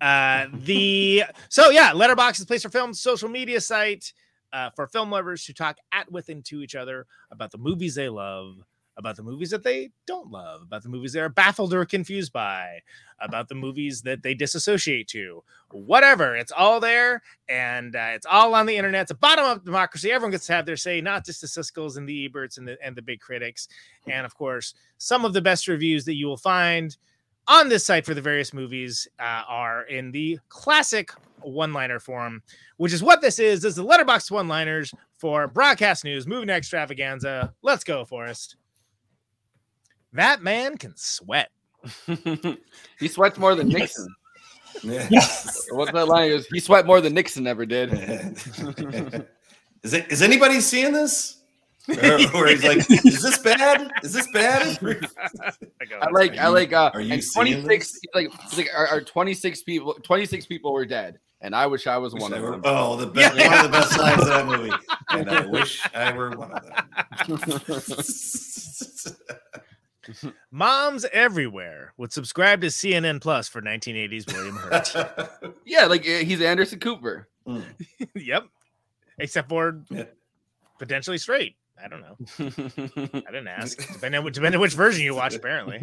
Uh, the so yeah, Letterboxd is place for film social media site uh, for film lovers to talk at with and to each other about the movies they love, about the movies that they don't love, about the movies they are baffled or confused by, about the movies that they disassociate to, whatever. It's all there, and uh, it's all on the internet. It's a bottom up democracy. Everyone gets to have their say, not just the Siskel's and the Eberts and the and the big critics, and of course, some of the best reviews that you will find on this site for the various movies uh, are in the classic one-liner form, which is what this is. This is the letterboxd one-liners for broadcast news, movie extravaganza. Let's go, Forrest. That man can sweat. he sweats more than Nixon. Yes. What's that line? He goes, He sweat more than Nixon ever did. Is it? Is anybody seeing this? Or, or he's like, is this bad? Is this bad? I like, I like, uh, Are you and seeing 26, like, like our, our 26 people, 26 people were dead, and I wish I was one I of were- them. oh, the best, one of the best lines of that movie. And I wish I were one of them. Moms everywhere would subscribe to CNN Plus for 1980s William Hurt. yeah, like uh, he's Anderson Cooper. yep. Except for potentially straight. I don't know. I didn't ask. Depending on, depending on which version you watch, apparently.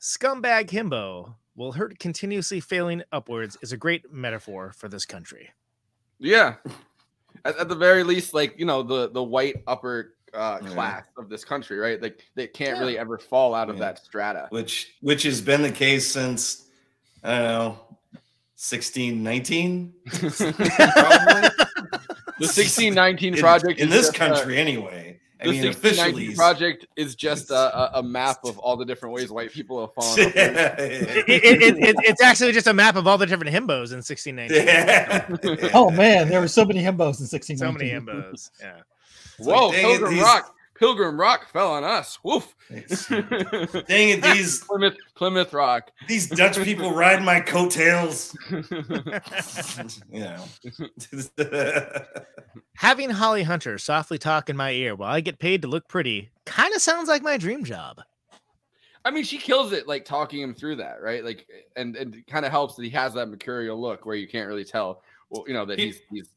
Scumbag himbo will hurt continuously failing upwards is a great metaphor for this country. Yeah. At, at the very least, like you know, the the white upper uh, class of this country, right? Like they can't really ever fall out of that strata. which which has been the case since I don't know, sixteen nineteen. The 1619 project in is this just, country, anyway. I the mean, 1619 officially, project is just a, a, a map of all the different ways white people have fallen. off. It- it- it- it- it's actually just a map of all the different himbos in 1619. oh man, there were so many himbos in 16. So many himbos. Yeah. Whoa, like, dang it, Pilgrim these- Rock. Pilgrim Rock fell on us. Woof. Dang it, these Plymouth Plymouth Rock. these Dutch people ride my coattails. you know. Having Holly Hunter softly talk in my ear while I get paid to look pretty kind of sounds like my dream job. I mean, she kills it, like talking him through that, right? Like, and and it kind of helps that he has that mercurial look where you can't really tell, well, you know, that he's he's.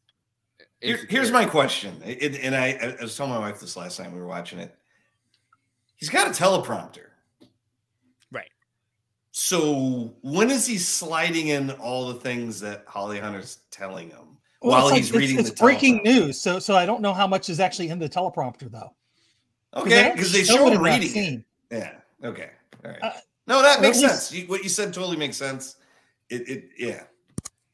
Here- here's my question, It- and I, I was telling my wife this last time we were watching it. He's got a teleprompter, right? So when is he sliding in all the things that Holly Hunter's telling him Well, while it's like- he's it's- reading it's, the breaking news, so so I don't know how much is actually in the teleprompter though. Okay, because they show show him reading. it. Yeah. Okay. All right. Uh, no, that makes least- sense. You, what you said totally makes sense. It. it yeah.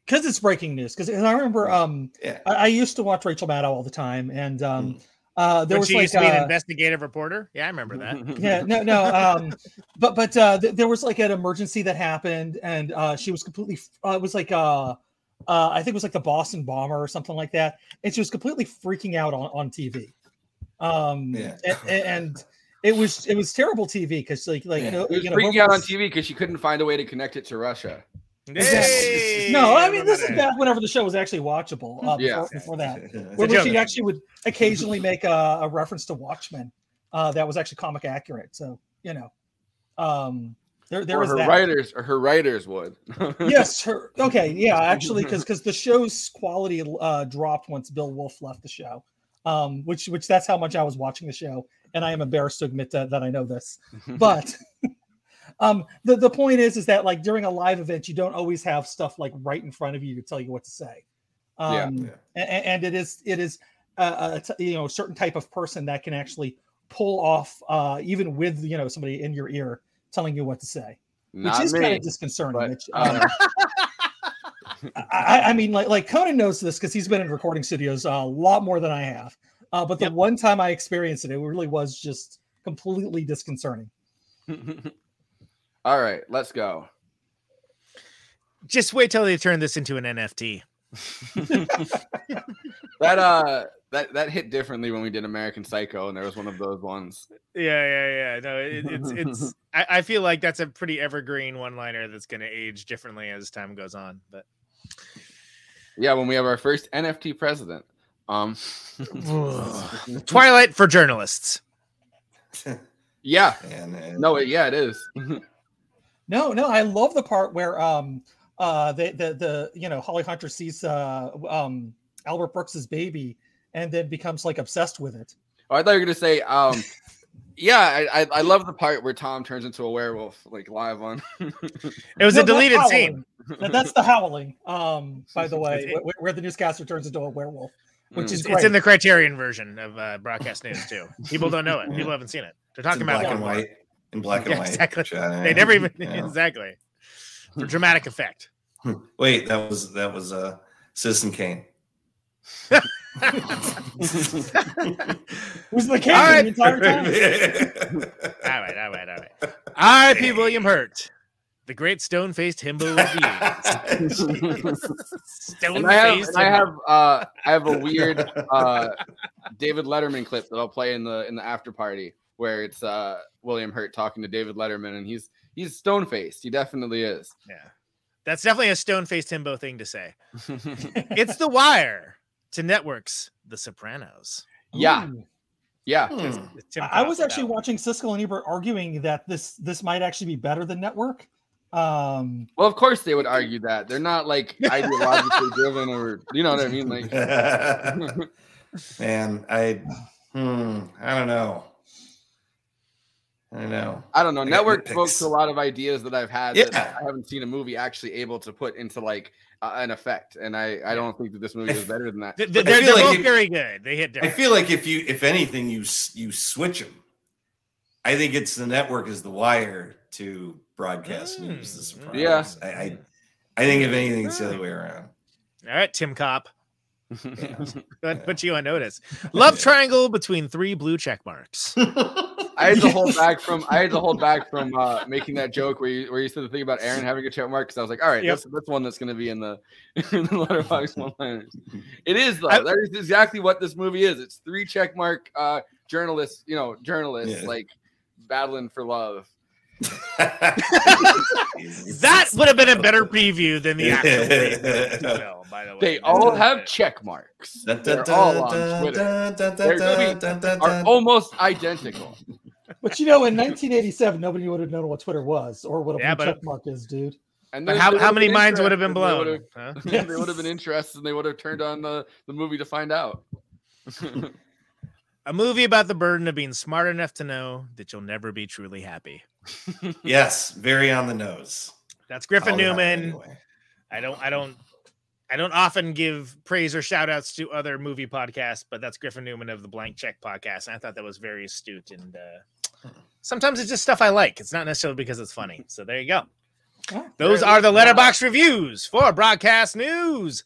Because it's breaking news. Because I remember, um, Yeah. I, I used to watch Rachel Maddow all the time, and um, Mm. uh, there When was she like used to be an uh, investigative reporter. Yeah, I remember that. yeah, no, no, um, but but uh, th- there was like an emergency that happened, and uh, she was completely. Uh, it was like uh, Uh, I think it was like the Boston Bomber or something like that, and she was completely freaking out on on TV. Um, Yeah. and, and it was it was terrible TV because like like Yeah. you know, It was you know, freaking out on TV because she couldn't find a way to connect it to Russia. Exactly. No, I mean this is back whenever the show was actually watchable. Uh, Yeah. before, before that, where she actually would occasionally make a, a reference to Watchmen. Uh, that was actually comic accurate. So you know, um, there there or was her that. writers, or her writers would. yes, her. Okay, yeah, actually, because because the show's quality uh, dropped once Bill Wolff left the show, um, which which that's how much I was watching the show, and I am embarrassed to admit that, that I know this, but. Um, the, the point is is that like during a live event, you don't always have stuff like right in front of you to tell you what to say. Yeah. Um, a- a- and, it is it is uh, a t- you know a certain type of person that can actually pull off uh, even with you know somebody in your ear telling you what to say, Not which is me, kind of disconcerting. but, which, um, uh, I, I mean, like like Conan knows this because he's been in recording studios a lot more than I have. Uh, but the one time I experienced it, it really was just completely disconcerting. All right, let's go. Just wait till they turn this into an NFT. That uh, that that hit differently when we did American Psycho, and there was one of those ones. Yeah, yeah, yeah. No, it, it's it's. I, I feel like that's a pretty evergreen one-liner that's going to age differently as time goes on. But Yeah, when we have our first NFT president. Um, Twilight for journalists. yeah, And, uh, no, it, yeah, it is. No, no, I love the part where um uh the the the you know Holly Hunter sees uh um Albert Brooks's baby and then becomes like obsessed with it. Oh, I thought you were gonna say, um, yeah, I, I I love the part where Tom turns into a werewolf, like live on. It was No, a deleted howling. scene. That- That's the howling. Um, by the way, where, where the newscaster turns into a werewolf, which is It's, great. it's in the Criterion version of uh, broadcast news too. People don't know it. People haven't seen it. They're talking in about black one and white. In black and Yeah, white. Exactly. shot, They never even yeah. exactly for dramatic effect. Wait, that was that was uh Citizen Kane. was the king All right. the entire time. all right, all right, all right. R.I.P. William Hurt, the great stone-faced himbo of the and I have, Stone-faced and I have, uh, I have a weird uh, David Letterman clip that I'll play in the in the after party where it's uh, William Hurt talking to David Letterman, and he's he's stone faced. He definitely is. Yeah, that's definitely a stone-faced Timbo thing to say. it's The Wire to networks The Sopranos. yeah, Ooh. yeah. Hmm. I I was actually that watching Siskel and Ebert arguing that this this might actually be better than Network. Um, Well, of course they would argue that they're not like ideologically driven, or you know what I mean. Like, Man, I hmm, I don't know. I don't know. I don't know. I Network spoke nitpicks. to a lot of ideas that I've had that I haven't seen a movie actually able to put into like uh, an effect, and I I don't think that this movie is better than that. Th- th- They're, they're like both you- very good. They hit I feel like if you, if anything, you you switch them. I think it's the network is the wire to broadcast news. The Sopranos. Yeah. I, I, I think if anything, it's the other way around. All right, Tim Cop. That put you on notice. Love triangle between three blue check marks. I had to hold back from I had to hold back from uh, making that joke where you where you said the thing about Aaron having a check mark because I was like, all right, Yep. that's that's one that's going to be in the in the letterboxd one liners. It is though. I- that is exactly what this movie is. It's three check mark uh, journalists, you know, journalists Yeah. like battling for love. That would have been a better preview than the actual preview film, by the way. They all have check marks. They're all on Twitter. They're are almost identical. But you know, in 1987, nobody would have known what Twitter was or what a Yeah, blue check mark is, dude. And But how- how many minds would have been blown, They would have, they would have been interested, and they would have turned on the, the movie to find out. A movie about the burden of being smart enough to know that you'll never be truly happy. yes, very on the nose. That's Griffin All that Newman. anyway. I don't I don't I don't often give praise or shout outs to other movie podcasts, but that's Griffin Newman of the Blank Check podcast. And I thought that was very astute. And uh, sometimes it's just stuff I like. It's not necessarily because it's funny. So there you go. Those are the letterboxd reviews for broadcast news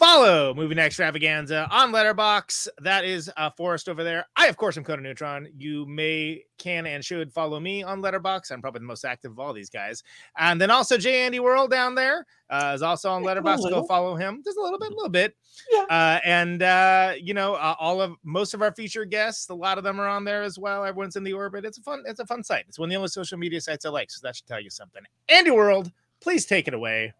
Follow Movie Extravaganza on Letterboxd. That is uh, Forrest over there. I, of course, am Conan Neutron. You may, can, and should follow me on Letterboxd. I'm probably the most active of all these guys. And then also J Andy World down there uh, is also on Letterboxd. Go follow him just a little bit, a little bit. Yeah. Uh, and uh, you know, uh, all of most of our featured guests, a lot of them are on there as well. Everyone's in the orbit. It's a fun, it's a fun site. It's one of the only social media sites I like. So that should tell you something. Andy World, please take it away.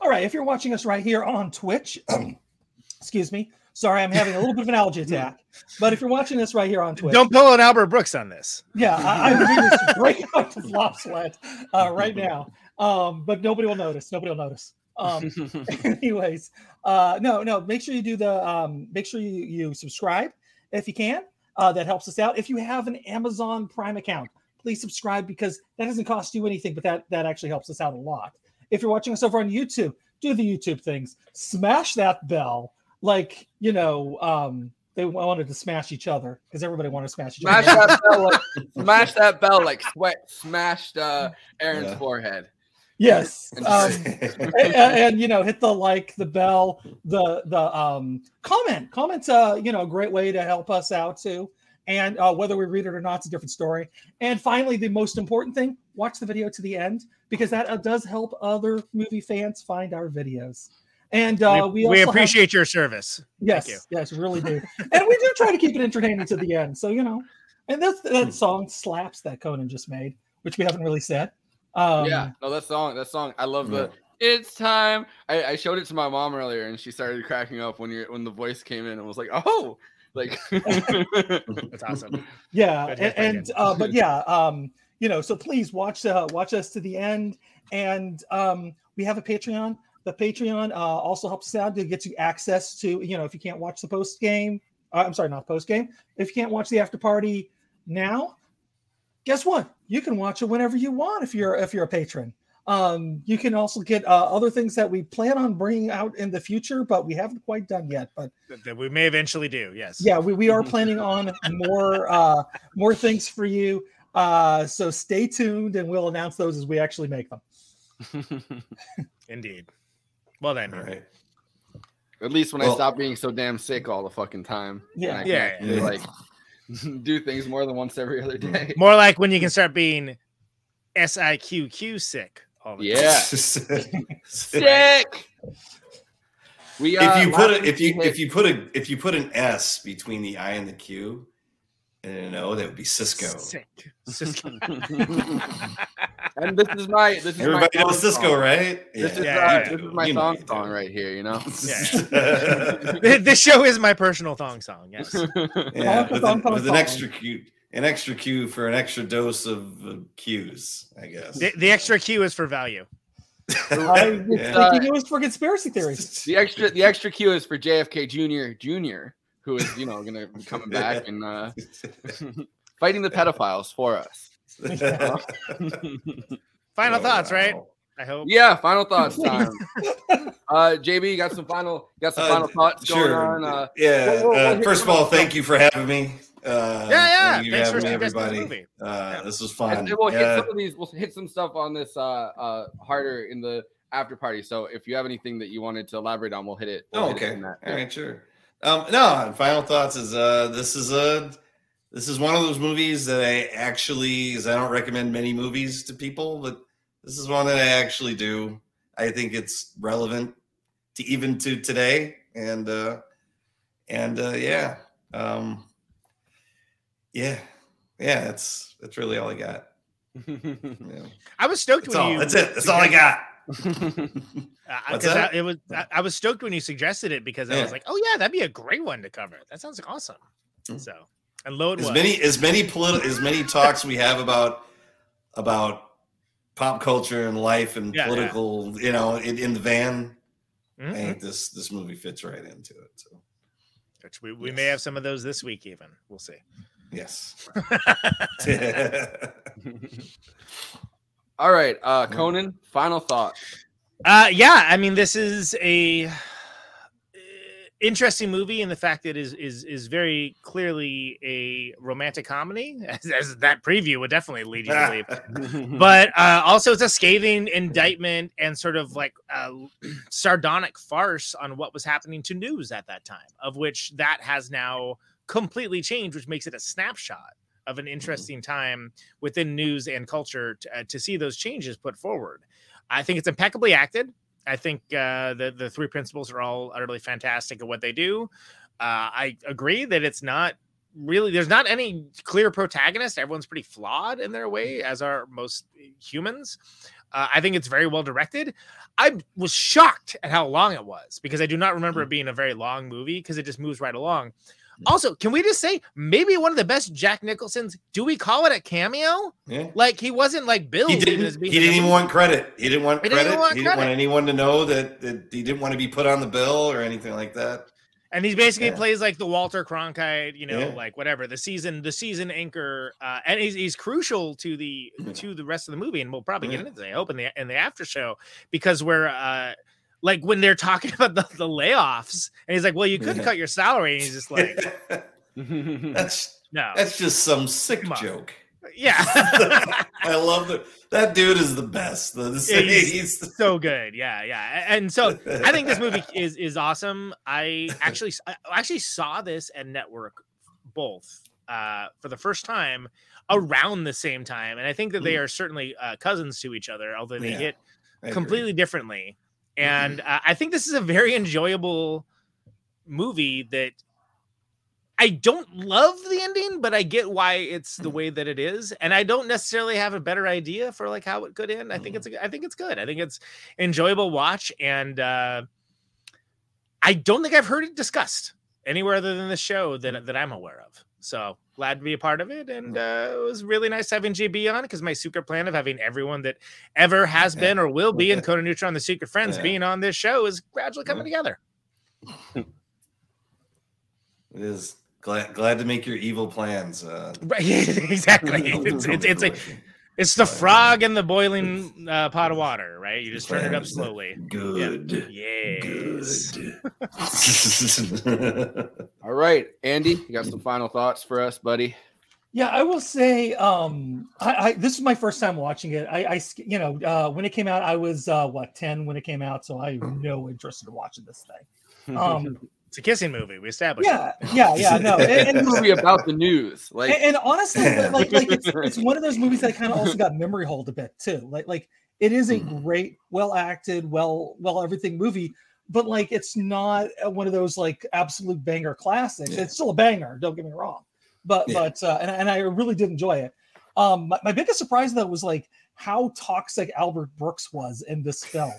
All right, if you're watching us right here on Twitch, excuse me. Sorry, I'm having a little bit of an allergy attack. But if you're watching this right here on Twitch, Don't pull an Albert Brooks on this. yeah, I, I'm really just breaking out the flop sweat uh, right now. Um, but nobody will notice. Nobody will notice. Um, anyways, uh, no, no. Make sure you do the. Um, make sure you you subscribe if you can. Uh, that helps us out. If you have an Amazon Prime account, please subscribe because that doesn't cost you anything, but that that actually helps us out a lot. If you're watching us over on YouTube, do the YouTube things. Smash that bell, like you know. Um, they wanted to smash each other because everybody wanted to smash each Smash other. that bell like smash that bell like sweat smashed uh, Aaron's Yeah. forehead. Yes. And- Um, and, and, you know, hit the like, the bell, the the um comment. Comments uh, you know, a great way to help us out too. And uh, whether we read it or not, it's a different story. And finally, the most important thing: watch the video to the end because that uh, does help other movie fans find our videos. And uh, we, we, we also have- appreciate your service. Yes, Thank you. yes, really do. and we do try to keep it entertaining to the end. So you know, and that's that song slaps that Conan just made, which we haven't really said. Um, yeah, no, that song, that song, I love the. It's time. I, I showed it to my mom earlier, and she started cracking up when you when the voice came in and was like, "Oh, like." That's awesome. yeah Good and, and uh but yeah um you know so please watch uh watch us to the end. And um we have a patreon. The patreon uh also helps us out to get you access to you know if you can't watch the post game uh, i'm sorry not post game. If you can't watch the after party now guess what? You can watch it whenever you want if you're if you're a patron um you can also get uh, other things that we plan on bringing out in the future but we haven't quite done yet but That- that we may eventually do. Yes. yeah we, we are planning on more uh more things for you uh so stay tuned and we'll announce those as we actually make them Indeed. Well then. All right. At least when I stop being so damn sick all the fucking time. and Yeah. Can Yeah, yeah. like do things more than once every other day. More like when you can start being S I Q Q sick. All the time. Yeah, if sick. We if you put last a, if you week if you put a if you put an S between the I and the Q and an O, that would be Sisqó. Sick. Sisqó. and this is my this is Everybody my knows Sisqó, song. right? This is Yeah, uh, you this is my You know song do. song right here. You know. this show is my personal thong song. Yes. yeah, with, an, with an extra Q, an extra Q for an extra dose of uh, Qs, I guess. The, the extra Q is for value. i was Yeah. thinking it was for conspiracy theories The extra the extra Q is for JFK Jr. Jr. who is you know gonna be coming back and uh, fighting the pedophiles for us. Final Oh, thoughts, right? Wow. I hope. Yeah, final thoughts time. uh, JB, you got some final got some Uh, final thoughts going sure. on. Uh, yeah. we'll- we'll- we'll uh, first of all, thank you for having me. Uh, Yeah, yeah. thank you Thanks for having me, everybody. movie. Uh, This was fun. then we'll hit some of these. We'll hit some stuff on this uh, uh, harder in the after party. So if you have anything that you wanted to elaborate on, we'll hit it. we'll Oh, hit it okay. in that. All right, sure. Um, no, final thoughts is uh this is a this is one of those movies that I actually is I don't recommend many movies to people, but this is one that I actually do. I think it's relevant to even to today. And uh and uh yeah. Um yeah. Yeah, that's that's really all I got. Yeah. I was stoked That's when all. you. That's it. That's all I got. Because that? it was, I, I was stoked when you suggested it because I was like, oh yeah, that'd be a great one to cover. That sounds awesome. So, and load as was. many as many political as many talks we have about about pop culture and life and Yeah, yeah. political, you know, in, in the van. I Mhm. think this this movie fits right into it. So Which we, we may have some of those this week, even. We'll see. yes. All right, uh, Conan. Final thought. Uh, yeah, I mean, this is a interesting movie in the fact that it is is is very clearly a romantic comedy, as, as that preview would definitely lead you to believe. but uh, also, it's a scathing indictment and sort of like a sardonic farce on what was happening to news at that time, of which that has now completely changed, which makes it a snapshot of an interesting time within news and culture to, uh, to see those changes put forward. I think it's impeccably acted. I think uh, the the three principals are all utterly fantastic at what they do. Uh, I agree that it's not really there's not any clear protagonist. Everyone's pretty flawed in their way, as are most humans. Uh, I think it's very well directed. I was shocked at how long it was because I do not remember it being a very long movie because it just moves right along. Also, can we just say maybe one of the best Jack Nicholson's? Do we call it a cameo? Yeah. Like he wasn't like Bill. He didn't. He didn't even want credit. He didn't want He didn't credit. want he didn't want anyone to know that, that he didn't want to be put on the bill or anything like that. and he basically Yeah. plays like the Walter Cronkite, you know, Yeah. like whatever the season, the season anchor, uh, and he's, he's crucial to the to the rest of the movie, and we'll probably get into it. I hope in the in the after show because we're uh, like when they're talking about the, the layoffs, and he's like, "Well, you couldn't Yeah. cut your salary," and he's just like, That's "No, that's just some sick joke. yeah." I love that. That dude is the best. The, the- he's, he's- so good. Yeah, yeah. And so I think this movie is is awesome. I actually I actually saw this at Network both uh, for the first time around the same time, and I think that they are certainly uh, cousins to each other, although they. Yeah, hit completely differently. And uh, I think this is a very enjoyable movie that I don't love the ending, but I get why it's the way that it is, and I don't necessarily have a better idea for like how it could end. I think it's a, I think it's good. I think it's enjoyable watch, and uh, I don't think I've heard it discussed anywhere other than the show that that I'm aware of. So glad to be a part of it, and uh, it was really nice having GB on because my secret plan of having everyone that ever has been or will be in Coda Neutron, the Secret Friends, being on this show is gradually coming together. It is glad glad to make your evil plans. Uh, Right, exactly. It's it's it's a it's the frog in the boiling uh, pot of water, right? You just turn it up slowly. Good. Yeah. Yes. All right, Andy, you got some final thoughts for us, buddy? Yeah, I will say, um, I, I this is my first time watching it. I, I you know, uh, when it came out, I was uh, what ten when it came out, so I have no interest in watching this thing. Um, it's a kissing movie. We established. yeah, yeah, yeah, no, and, it's a and- movie about the news. Like, and, and honestly, like, like like, it's it's one of those movies that kind of also got memory hold a bit too. Like like it is a great, well acted, well well everything movie, but like it's not uh, one of those like absolute banger classics. It's still a banger. Don't get me wrong, but Yeah. but uh, and and I really did enjoy it. Um, my, my biggest surprise though was like how toxic Albert Brooks was in this film,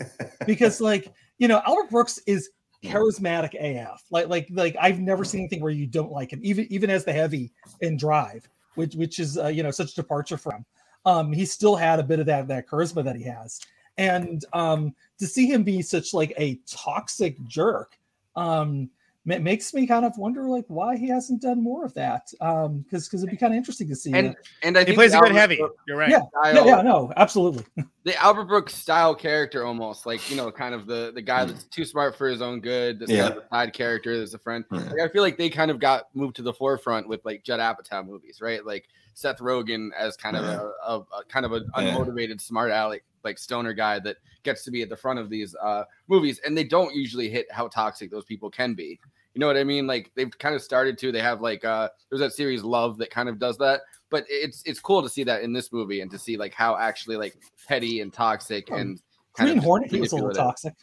because like you know Albert Brooks is charismatic AF. Like like like I've never seen anything where you don't like him, even even as the heavy in Drive, which which is uh, you know such a departure from. Um, he still had a bit of that that charisma that he has, and um, to see him be such like a toxic jerk, um, ma- makes me kind of wonder like why he hasn't done more of that. Um, because because it'd be kind of interesting to see. and that. and I He think plays a good heavy. Brooks You're right. yeah, yeah, style- yeah, no, absolutely. the Albert Brooks style character almost like you know kind of the the guy that's too smart for his own good that's Yeah. kind of a side character that's a friend like, I feel like they kind of got moved to the forefront with like Judd Apatow movies right like Seth Rogen as kind of Yeah. a, a, a kind of an Yeah. unmotivated smart aleck like stoner guy that gets to be at the front of these uh movies and they don't usually hit how toxic those people can be you know what I mean like they've kind of started to they have like uh there's that series Love that kind of does that but it's it's cool to see that in this movie and to see like how actually like petty and toxic and kind Green of Hornet was a little toxic.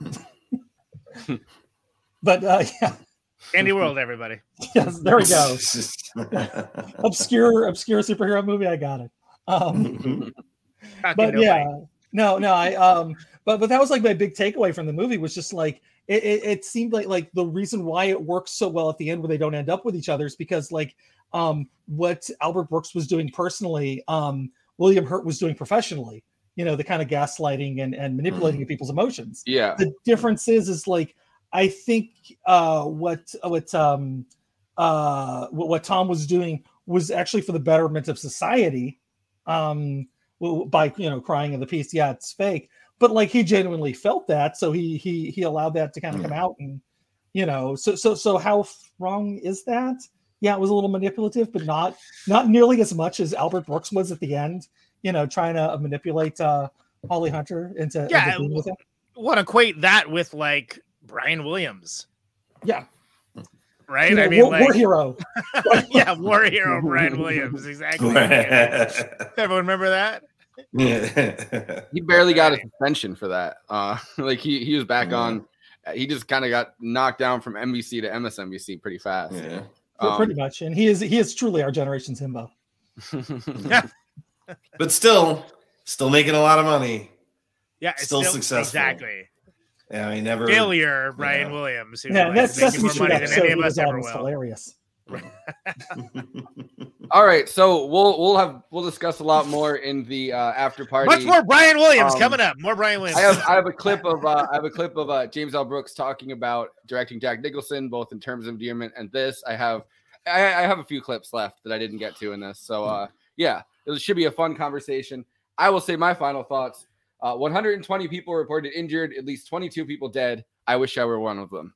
but uh, yeah, Andy World, everybody. yes, there we go. obscure, obscure superhero movie. I got it. Um, Fucking but nobody. yeah, no, no, I um, but but that was like my big takeaway from the movie was just like it, it, it seemed like like the reason why it works so well at the end where they don't end up with each other is because like um what Albert Brooks was doing personally, um William Hurt was doing professionally. You know, the kind of gaslighting and and manipulating of people's emotions Yeah. the difference is is like i think uh what what um uh what, what tom was doing was actually for the betterment of society um w- by you know crying in the piece yeah it's fake but like he genuinely felt that so he he he allowed that to kind of come out and You know, so so so how wrong is that? Yeah, it was a little manipulative, but not not nearly as much as Albert Brooks was at the end. You know, trying to manipulate uh, Holly Hunter into, into Yeah, being with him. Want to equate that with like Brian Williams, Yeah, right? You know, I mean, war, like, war hero. yeah, war hero Brian Williams, exactly. Everyone remember that? he barely got a suspension for that. Uh, like he he was back on. He just kind of got knocked down from NBC to MSNBC pretty fast. Yeah, Pre- pretty much. And he is he is truly our generation's himbo. yeah. but still, still making a lot of money. Yeah, it's still, successful. Exactly. Yeah, he never Failure, Brian Yeah. Williams. Who Yeah, like, that's making Sesame more Street money than any of us ever will. hilarious. All right, so we'll we'll have we'll discuss a lot more in the uh, after party. Much more Brian Williams Um, coming up. More Brian Williams. I have I have a clip of uh, I have a clip of uh, James L. Brooks talking about directing Jack Nicholson, both in terms of endearment and this. I have I, I have a few clips left that I didn't get to in this. So uh, yeah, it should be a fun conversation. I will say my final thoughts. Uh, 120 people reported injured, at least 22 people dead. I wish I were one of them.